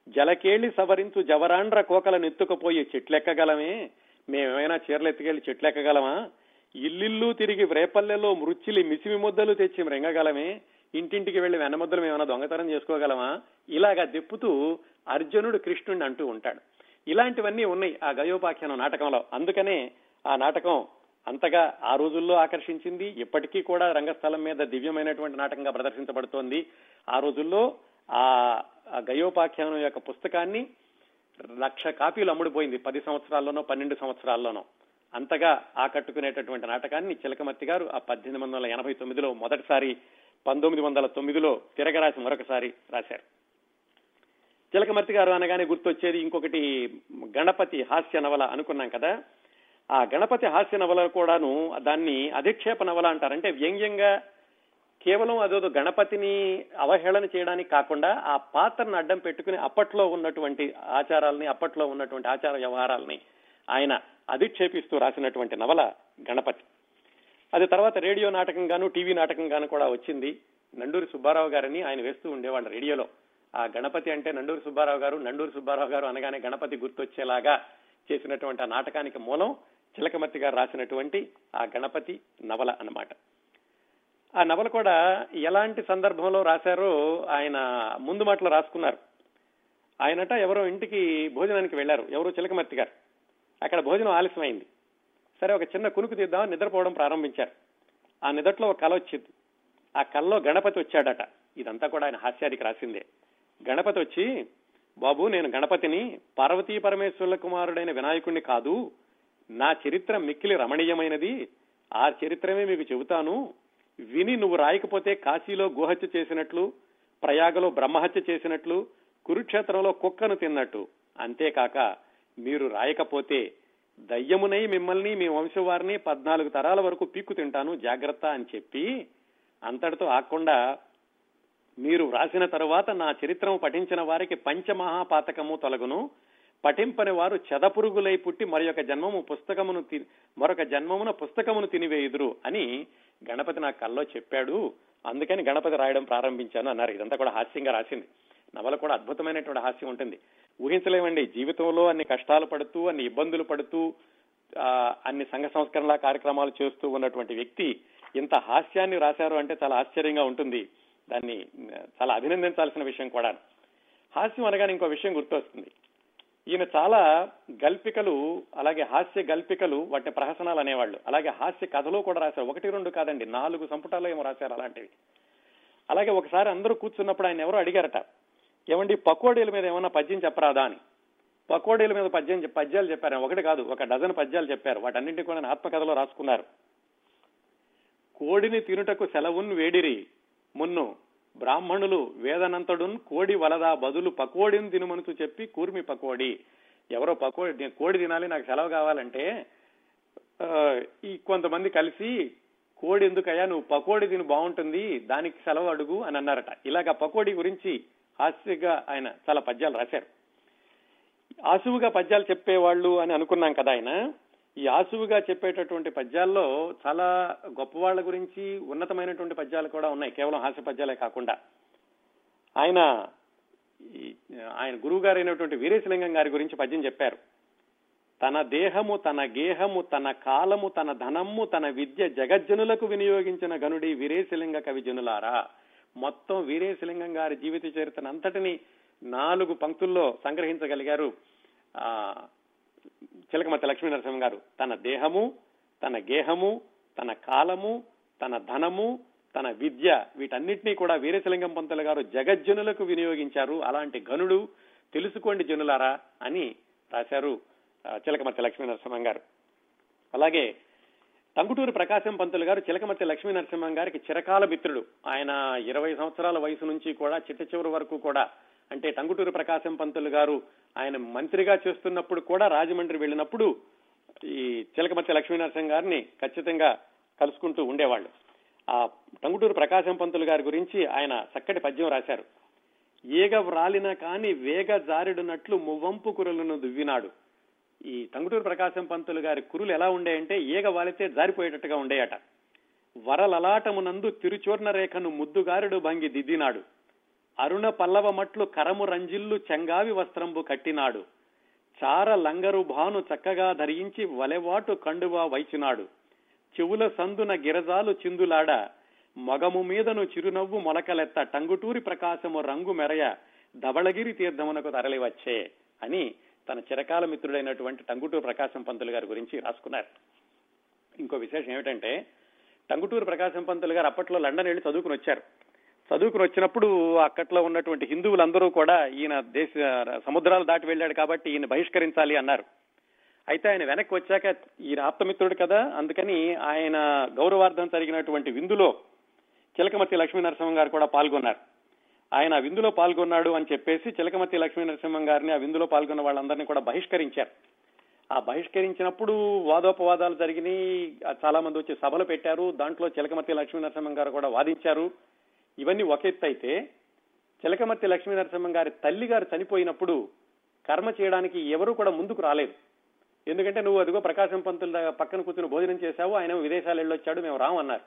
జలకేళి సవరించు జవరాండ్ర కోకల ఎత్తుకుపోయి చెట్లెక్కగలమే. మేమేమైనా చీరలు ఎత్తుకెళ్ళి చెట్లెక్కగలమా ఇల్లిల్లు తిరిగి రేపల్లెలో మృచ్చిలి మిసిమి ముద్దలు తెచ్చి మృంగగలమే? ఇంటింటికి వెళ్ళి వెన్నముద్దలు మేమైనా దొంగతనం చేసుకోగలమా? ఇలాగా దెప్పుతూ అర్జునుడు కృష్ణుడిని అంటూ ఉంటాడు. ఇలాంటివన్నీ ఉన్నాయి ఆ గయోపాఖ్యానం నాటకంలో. అందుకనే ఆ నాటకం అంతగా ఆ రోజుల్లో ఆకర్షించింది. ఇప్పటికీ కూడా రంగస్థలం మీద దివ్యమైనటువంటి నాటకంగా ప్రదర్శించబడుతోంది. ఆ రోజుల్లో ఆ గయోపాఖ్యానం యొక్క పుస్తకాన్ని లక్ష కాపీలు అమ్ముడుపోయింది. పది సంవత్సరాల్లోనో పన్నెండు సంవత్సరాల్లోనో. అంతగా ఆకట్టుకునేటటువంటి నాటకాన్ని చిలకమర్తి గారు ఆ పద్దెనిమిది వందల ఎనభై తొమ్మిదిలో మొదటిసారి పంతొమ్మిది వందల తొమ్మిదిలో తిరగరాసి మరొకసారి రాశారు. చిలకమర్తి గారు అనగానే గుర్తొచ్చేది ఇంకొకటి గణపతి హాస్య నవల అనుకున్నాం కదా. ఆ గణపతి హాస్య నవల కూడాను దాన్ని అధిక్షేప నవల అంటారు. అంటే వ్యంగ్యంగా కేవలం అదేదో గణపతిని అవహేళన చేయడానికి కాకుండా ఆ పాత్రను అడ్డం పెట్టుకుని అప్పట్లో ఉన్నటువంటి ఆచారాలని అప్పట్లో ఉన్నటువంటి ఆచార వ్యవహారాలని ఆయన అధిక్షేపిస్తూ రాసినటువంటి నవల గణపతి. అది తర్వాత రేడియో నాటకంగాను టీవీ నాటకంగాను కూడా వచ్చింది. నండూరి సుబ్బారావు గారని ఆయన వేస్తూ ఉండేవాళ్ళు రేడియోలో. ఆ గణపతి అంటే నండూరి సుబ్బారావు గారు నండూరి సుబ్బారావు గారు అనగానే గణపతి గుర్తొచ్చేలాగా చేసినటువంటి ఆ నాటకానికి మూలం చిలకమర్తి గారు రాసినటువంటి ఆ గణపతి నవల అన్నమాట. ఆ నవల కూడా ఎలాంటి సందర్భంలో రాశారో ఆయన ముందు మాటలో రాసుకున్నారు. ఆయనట ఎవరో ఇంటికి భోజనానికి వెళ్ళారు ఎవరో చిలకమర్తి గారు. అక్కడ భోజనం ఆలస్యమైంది. సరే ఒక చిన్న కునుకు తీద్దామని నిద్రపోవడం ప్రారంభించారు. ఆ నిదట్లో ఒక కళ వచ్చింది. ఆ కల్లో గణపతి వచ్చాడట. ఇదంతా కూడా ఆయన హాస్యానికి రాసిందే. గణపతి వచ్చి బాబు నేను గణపతిని పార్వతీ పరమేశ్వరుల కుమారుడైన వినాయకుణ్ణి కాదు నా చరిత్ర మిక్కిలి రమణీయమైనది. ఆ చరిత్రమే మీకు చెబుతాను. విని నువ్వు రాయకపోతే కాశీలో గుహత్య చేసినట్లు ప్రయాగలో బ్రహ్మహత్య చేసినట్లు కురుక్షేత్రంలో కుక్కను తిన్నట్టు. అంతేకాక మీరు రాయకపోతే దయ్యమునై మిమ్మల్ని మీ వంశవారిని పద్నాలుగు తరాల వరకు పీక్కు తింటాను జాగ్రత్త అని చెప్పి అంతటితో ఆకుండా మీరు వ్రాసిన తరువాత నా చరిత్రము పఠించిన వారికి పంచమహాపాతకము తొలగును. పఠింపని వారు చెదపురుగులై పుట్టి మరి యొక్క జన్మము పుస్తకమును తి- మరొక జన్మమున పుస్తకమును తినివేయుదురు అని గణపతి నా కల్లో చెప్పాడు. అందుకని గణపతి రాయడం ప్రారంభించాను అన్నారు. ఇదంతా కూడా హాస్యంగా రాసింది. నవల కూడా అద్భుతమైనటువంటి హాస్యం ఉంటుంది. ఊహించలేమండి. జీవితంలో అన్ని కష్టాలు పడుతూ అన్ని ఇబ్బందులు పడుతూ అన్ని సంఘ సంస్కరణల కార్యక్రమాలు చేస్తూ ఉన్నటువంటి వ్యక్తి ఇంత హాస్యాన్ని రాశారు అంటే చాలా ఆశ్చర్యంగా ఉంటుంది. దాన్ని చాలా అభినందించాల్సిన విషయం కూడా హాస్యం అనగానే ఇంకో విషయం గుర్తొస్తుంది. ఈయన చాలా గల్పికలు అలాగే హాస్య గల్పికలు వాటిని ప్రహసనాలు అనేవాళ్ళు. అలాగే హాస్య కథలు కూడా రాశారు. ఒకటి రెండు కాదండి నాలుగు సంపుటాలు ఏమో రాశారు అలాంటివి. అలాగే ఒకసారి అందరూ కూర్చున్నప్పుడు ఆయన ఎవరో అడిగారట ఏమండి పకోడీల మీద ఏమైనా పద్యం చెప్పరాదా? అని. పకోడీల మీద పద్యం పద్యాలు చెప్పారు ఒకటి కాదు ఒక డజన్ పద్యాలు చెప్పారు. వాటన్నింటి కూడా ఆత్మకథలో రాసుకున్నారు. కోడిని తినుటకు సెలవున్ వేడిరి మున్ను బ్రాహ్మణులు వేదనంతడున్ కోడి వలదా బదులు పకోడిని తినుమనుతూ చెప్పి కూర్మి పకోడి. ఎవరో పకోడి కోడి తినాలి నాకు సెలవు కావాలంటే ఈ కొంతమంది కలిసి కోడి ఎందుకయ్యా నువ్వు పకోడి తిని బాగుంటుంది దానికి సెలవు అడుగు అని అన్నారట. ఇలాగ పకోడి గురించి హాస్యగా ఆయన చాలా పద్యాలు రాశారు. ఆసువుగా పద్యాలు చెప్పేవాళ్ళు అని అనుకున్నాం కదా ఆయన. ఈ ఆసువుగా చెప్పేటటువంటి పద్యాల్లో చాలా గొప్ప వాళ్ళ గురించి ఉన్నతమైనటువంటి పద్యాలు కూడా ఉన్నాయి. కేవలం హాస్య పద్యాలే కాకుండా. ఆయన ఆయన గురువు గారైనటువంటి వీరేశలింగం గారి గురించి పద్యం చెప్పారు. తన దేహము తన గేహము తన కాలము తన ధనము తన విద్య జగజ్జనులకు వినియోగించిన గనుడి వీరేశలింగ కవి జనులారా. మొత్తం వీరేశలింగం గారి జీవిత చరిత్రను అంతటిని నాలుగు పంక్తుల్లో సంగ్రహించగలిగారు. ఆ లక్ష్మీ నరసింహ గారు తన దేహము తన గేహము తన కాలము తన ధనము తన విద్య వీటన్నిటినీ కూడా వీరేశలింగం పంతులు గారు జగజ్జనులకు వినియోగించారు. అలాంటి గనుడు తెలుసుకోండి జనులారా అని రాశారు చిలకమర్తి లక్ష్మీ నరసింహం గారు. అలాగే టంగుటూరు ప్రకాశం పంతులు గారు చిలకమర్తి లక్ష్మీ నరసింహం గారికి చిరకాల మిత్రుడు. ఆయన ఇరవై సంవత్సరాల వయసు నుంచి కూడా చిట్ట చివరి వరకు కూడా అంటే టంగుటూరు ప్రకాశం పంతులు గారు ఆయన మంత్రిగా చేస్తున్నప్పుడు కూడా రాజమండ్రి వెళ్ళినప్పుడు ఈ చిలకమర్తి లక్ష్మీనరసింహ గారిని ఖచ్చితంగా కలుసుకుంటూ ఉండేవాళ్ళు. ఆ టంగుటూరు ప్రకాశం పంతులు గారి గురించి ఆయన చక్కటి పద్యం రాశారు. ఈగ వ్రాలిన కాని వేగ జారిడునట్లు మువ్వంపు కురులను దువ్వినాడు. ఈ టంగుటూరు ప్రకాశం పంతులు గారి కురులు ఎలా ఉండేయంటే ఈగ వాలితే జారిపోయేటట్టుగా ఉండేయట. వరలలాటమునందు తిరుచూర్ణ రేఖను ముద్దుగారుడు భంగి దిద్దినాడు. అరుణ పల్లవ మట్లు కరము రంజిల్లు చెంగావి వస్త్రంబు కట్టినాడు. చార లంగరు భాను చక్కగా ధరించి వలెవాటు కండువా వైచినాడు. చెవుల సందున గిరజాలు చిందులాడ మగము మీదను చిరునవ్వు మొలకలెత్త టంగుటూరి ప్రకాశము రంగు మెరయ ధవళగిరి తీర్థమునకు తరలివచ్చే అని తన చిరకాల మిత్రుడైనటువంటి టంగుటూరు ప్రకాశం పంతులు గారి గురించి రాసుకున్నారు. ఇంకో విశేషం ఏమిటంటే టంగుటూరు ప్రకాశం పంతులు గారు అప్పట్లో లండన్ వెళ్ళి చదువుకుని వచ్చారు. చదువుకుని వచ్చినప్పుడు అక్కట్లో ఉన్నటువంటి హిందువులందరూ కూడా ఈయన దేశ సముద్రాలు దాటి వెళ్ళాడు కాబట్టి ఈయన బహిష్కరించాలి అన్నారు. అయితే ఆయన వెనక్కి వచ్చాక ఈయన ఆప్తమిత్రుడు కదా అందుకని ఆయన గౌరవార్థం జరిగినటువంటి విందులో చిలకమతి లక్ష్మీ నరసింహం గారు కూడా పాల్గొన్నారు. ఆయన ఆ విందులో పాల్గొన్నాడు అని చెప్పేసి చిలకమతి లక్ష్మీ నరసింహం గారిని ఆ విందులో పాల్గొన్న వాళ్ళందరినీ కూడా బహిష్కరించారు. ఆ బహిష్కరించినప్పుడు వాదోపవాదాలు జరిగినాయి. చాలా మంది వచ్చి సభలు పెట్టారు. దాంట్లో చిలకమతి లక్ష్మీ నరసింహం గారు కూడా వాదించారు. ఇవన్నీ ఒక ఎత్తు అయితే చిలకమర్తి లక్ష్మీ నరసింహం గారి తల్లి గారు చనిపోయినప్పుడు కర్మ చేయడానికి ఎవరు కూడా ముందుకు రాలేదు. ఎందుకంటే నువ్వు అదిగో ప్రకాశం పంతుల పక్కన కూర్చుని భోజనం చేశావు ఆయన విదేశాలు వెళ్ళొచ్చాడు మేము రామన్నారు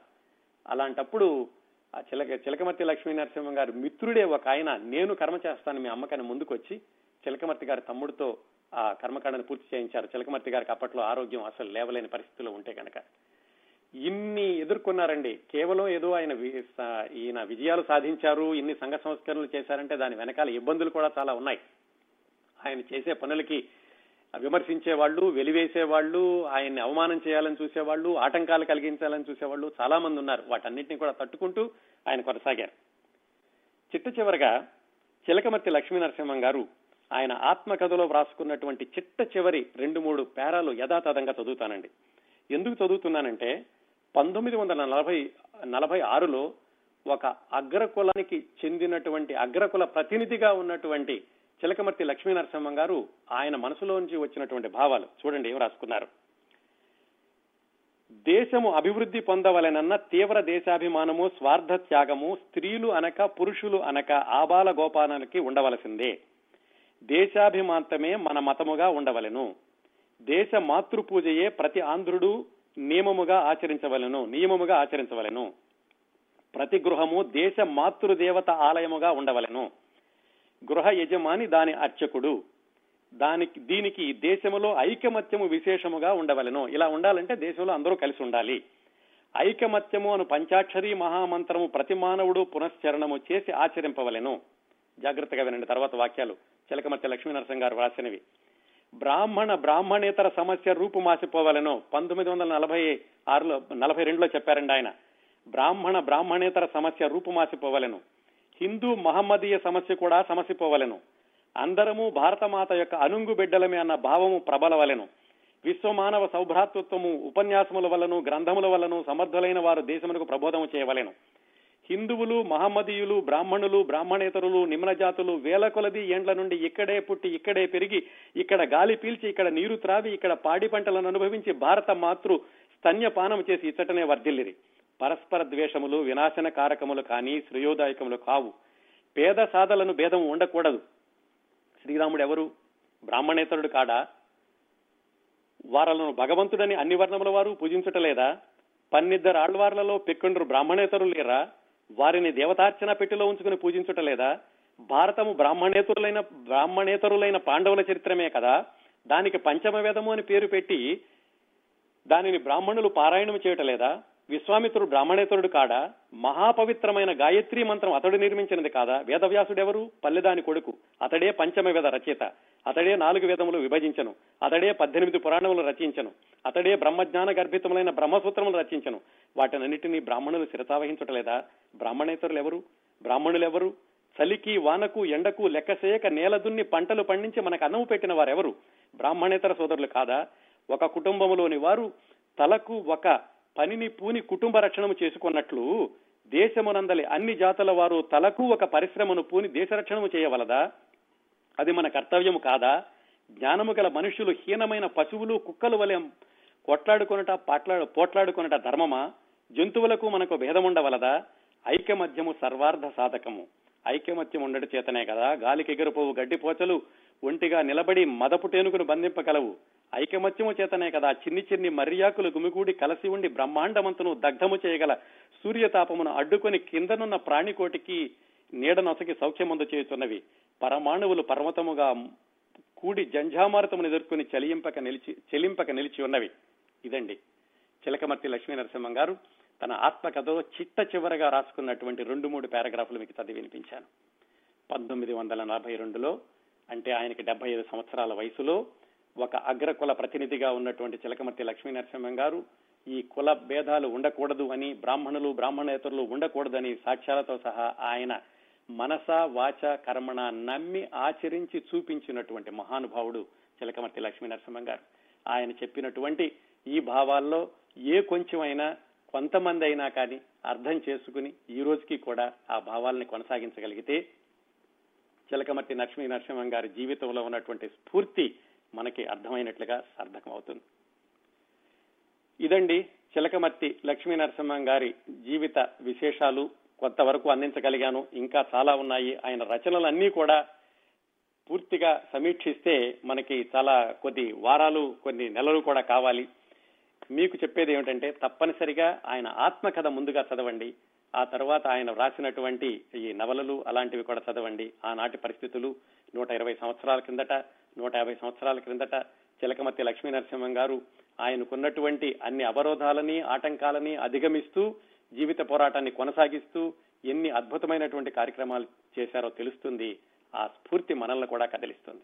అలాంటప్పుడు ఆ చిలక చిలకమర్తి లక్ష్మీ నరసింహం గారి మిత్రుడే ఒక ఆయన నేను కర్మ చేస్తాను మీ అమ్మకని ముందుకు వచ్చి చిలకమర్తి గారి తమ్ముడితో ఆ కర్మకాండను పూర్తి చేయించారు. చిలకమర్తి గారికి అప్పట్లో ఆరోగ్యం అసలు లేవలేని పరిస్థితిలో ఉంటే కనుక ఇన్ని ఎదుర్కొన్నారండి. కేవలం ఏదో ఆయన వి- సా- ఈయన విజయాలు సాధించారు ఇన్ని సంఘ సంస్కరణలు చేశారంటే దాని వెనకాల ఇబ్బందులు కూడా చాలా ఉన్నాయి. ఆయన చేసే పనులకి విమర్శించే వాళ్ళు వెలివేసే వాళ్ళు ఆయన్ని అవమానం చేయాలని చూసేవాళ్ళు ఆటంకాలు కలిగించాలని చూసేవాళ్ళు చాలా మంది ఉన్నారు. వాటన్నిటిని కూడా తట్టుకుంటూ ఆయన కొనసాగారు. చిట్ట చివరగా చిలకమర్తి లక్ష్మీ నరసింహం గారు ఆయన ఆత్మకథలో వ్రాసుకున్నటువంటి చిట్ట చివరి రెండు మూడు పేరాలు యథాతథంగా చదువుతానండి. ఎందుకు చదువుతున్నానంటే పంతొమ్మిది వందల నలభై నలభై ఆరులో ఒక అగ్రకులానికి చెందినటువంటి అగ్రకుల ప్రతినిధిగా ఉన్నటువంటి చిలకమర్తి లక్ష్మీ నరసింహం గారు ఆయన మనసులోంచి వచ్చినటువంటి భావాలు. చూడండి ఏం రాసుకున్నారు. దేశము అభివృద్ధి పొందవలెనన్న తీవ్ర దేశాభిమానము స్వార్థ త్యాగము స్త్రీలు అనక పురుషులు అనక ఆబాల గోపాలకి ఉండవలసిందే. దేశాభిమాంతమే మన మతముగా ఉండవలెను. దేశ మాతృపూజయే ప్రతి ఆంధ్రుడు నియమముగా ఆచరించవలెను నియమముగా ఆచరించవలెను. ప్రతి గృహము దేశ మాతృదేవత ఆలయముగా ఉండవలెను. గృహ యజమాని దాని అర్చకుడు. దానికి దీనికి దేశములో ఐకమత్యము విశేషముగా ఉండవలెను. ఇలా ఉండాలంటే దేశంలో అందరూ కలిసి ఉండాలి. ఐకమత్యము అను పంచాక్షరి మహామంత్రము ప్రతి మానవుడు పునశ్చరణము చేసి ఆచరింపవలెను. జాగ్రత్తగా వినండి తర్వాత వాక్యాలు. చిలకమర్తి లక్ష్మీనరసింహ గారు వ్రాసినవి. బ్రాహ్మణ బ్రాహ్మణేతర సమస్య రూపుమాసిపోవలెను పంతొమ్మిది వందల నలభై ఆరులో నలభై రెండులో చెప్పారండి ఆయన. బ్రాహ్మణ బ్రాహ్మణేతర సమస్య రూపుమాసిపోవలెను హిందూ మహమ్మదీయ సమస్య కూడా సమసిపోవలెను. అందరము భారతమాత యొక్క అనుంగు బిడ్డలమే అన్న భావము ప్రబలవలెను. విశ్వమానవ సౌభ్రాతృత్వము ఉపన్యాసముల వలన గ్రంథముల వలన సమర్థులైన వారు దేశమునకు ప్రబోధము చేయవలెను. హిందువులు మహమ్మదీయులు బ్రాహ్మణులు బ్రాహ్మణేతరులు నిమ్న జాతులు వేల కొలది ఏండ్ల నుండి ఇక్కడే పుట్టి ఇక్కడే పెరిగి ఇక్కడ గాలి పీల్చి ఇక్కడ నీరు త్రావి ఇక్కడ పాడి పంటలను అనుభవించి భారత మాతృ స్తన్యపానం చేసి ఇచ్చటనే వర్ధిల్లిరి. పరస్పర ద్వేషములు వినాశన కారకములు కానీ శ్రేయోదాయకములు కావు. పేద సాధలను భేదం ఉండకూడదు. శ్రీరాముడు ఎవరు? బ్రాహ్మణేతరుడు కాడా? వారలను భగవంతుడని అన్ని వర్ణముల వారు పూజించటలేదా పన్నిద్దరు ఆళ్వార్లలో పెక్కుండ్రు బ్రాహ్మణేతరులు లేరా? వారిని దేవతార్చన పెట్టిలో ఉంచుకుని పూజించుటలేదా భారతము బ్రాహ్మణేతరులైన బ్రాహ్మణేతరులైన పాండవుల చరిత్రమే కదా? దానికి పంచమ వేదము అని పేరు పెట్టి దానిని బ్రాహ్మణులు పారాయణం చేయటలేదా విశ్వామిత్రుడు బ్రాహ్మణేతరుడు కాడా మహాపవిత్రమైన గాయత్రి మంత్రం అతడు నిర్మించినది కాదా? వేదవ్యాసుడెవరు? పల్లెదాని కొడుకు. అతడే పంచమ వేద రచయిత. అతడే నాలుగు వేదములు విభజించను. అతడే పద్దెనిమిది పురాణములు రచించను. అతడే బ్రహ్మజ్ఞాన గర్భితములైన బ్రహ్మసూత్రములు రచించను. వాటినన్నిటినీ బ్రాహ్మణులు శిరసావహించటలేదా? బ్రాహ్మణేతరులు ఎవరు బ్రాహ్మణులెవరు? చలికి వానకు ఎండకు లెక్కసేయక నేలదున్ని పంటలు పండించి మనకు అన్నము పెట్టిన వారెవరు? బ్రాహ్మణేతర సోదరులు కాదా? ఒక కుటుంబములోని వారు తలకు ఒక పనిని పూని కుటుంబ రక్షణము చేసుకున్నట్లు దేశమునందలి అన్ని జాతుల వారు తలకు ఒక పరిశ్రమను పూని దేశ రక్షణము చేయవలదా? అది మన కర్తవ్యము కాదా? జ్ఞానము గల మనుషులు హీనమైన పశువులు కుక్కలు వలె కొట్లాడుకొనట పాట్లాడు పోట్లాడుకొనట ధర్మమా? జంతువులకు మనకు భేదం ఉండవలదా ఐకమత్యము సర్వార్థ సాధకము. ఐకమత్యం ఉండట చేతనే కదా గాలికి ఎగిరిపోవు గడ్డిపోచలు ఒంటిగా నిలబడి మదపు టేనుకును బంధింపగలవు. ఐకమత్యము చేతనే కదా చిన్ని చిన్ని మర్యాకులు గుమిగూడి కలసి ఉండి బ్రహ్మాండమంతను దగ్ధము చేయగల సూర్యతాపమును అడ్డుకొని కిందనున్న ప్రాణికోటికి నీడనొసకి సౌఖ్యమందు చేస్తున్నవి పరమాణువులు పర్వతముగా కూడి జంఝామారతమును ఎదుర్కొని చలింపక నిలిచి చెలింపక నిలిచి ఉన్నవి. ఇదండి. చిలకమర్తి లక్ష్మీ నరసింహం గారు తన ఆత్మకథలో చిట్ట చివరగా రాసుకున్నటువంటి రెండు మూడు పారాగ్రాఫ్లు మీకు చదివి వినిపించాను. పంతొమ్మిది వందల నలభై రెండులో అంటే ఆయనకి డెబ్బై ఐదు సంవత్సరాల వయసులో ఒక అగ్రకుల ప్రతినిధిగా ఉన్నటువంటి చిలకమర్తి లక్ష్మీ నరసింహం గారు ఈ కుల భేదాలు ఉండకూడదు అని బ్రాహ్మణులు బ్రాహ్మణేతరులు ఉండకూడదని సాక్ష్యాలతో సహా ఆయన మనస వాచ కర్మణ నమ్మి ఆచరించి చూపించినటువంటి మహానుభావుడు చిలకమర్తి లక్ష్మీ నరసింహం గారు. ఆయన చెప్పినటువంటి ఈ భావాల్లో ఏ కొంచెమైనా కొంతమంది అయినా కానీ అర్థం చేసుకుని ఈ రోజుకి కూడా ఆ భావాల్ని కొనసాగించగలిగితే చిలకమర్తి లక్ష్మీ నరసింహం గారి జీవితంలో ఉన్నటువంటి స్ఫూర్తి మనకి అర్థమైనట్లుగా సార్థకం అవుతుంది ఇదండి చిలకమర్తి లక్ష్మీ నరసింహం గారి జీవిత విశేషాలు. కొంతవరకు అందించగలిగాను ఇంకా చాలా ఉన్నాయి. ఆయన రచనలన్నీ కూడా పూర్తిగా సమీక్షిస్తే మనకి చాలా కొద్ది వారాలు కొన్ని నెలలు కూడా కావాలి. మీకు చెప్పేది ఏమిటంటే తప్పనిసరిగా ఆయన ఆత్మకథ ముందుగా చదవండి. ఆ తర్వాత ఆయన వ్రాసినటువంటి ఈ నవలలు అలాంటివి కూడా చదవండి. ఆనాటి పరిస్థితులు నూట ఇరవై సంవత్సరాల కిందట నూట యాభై సంవత్సరాల క్రిందట చిలకమతి లక్ష్మీ నరసింహం గారు ఆయనకున్నటువంటి అన్ని అవరోధాలని ఆటంకాలని అధిగమిస్తూ జీవిత పోరాటాన్ని కొనసాగిస్తూ ఎన్ని అద్భుతమైనటువంటి కార్యక్రమాలు చేశారో తెలుస్తుంది. ఆ స్ఫూర్తి మనల్ని కూడా కదిలిస్తుంది.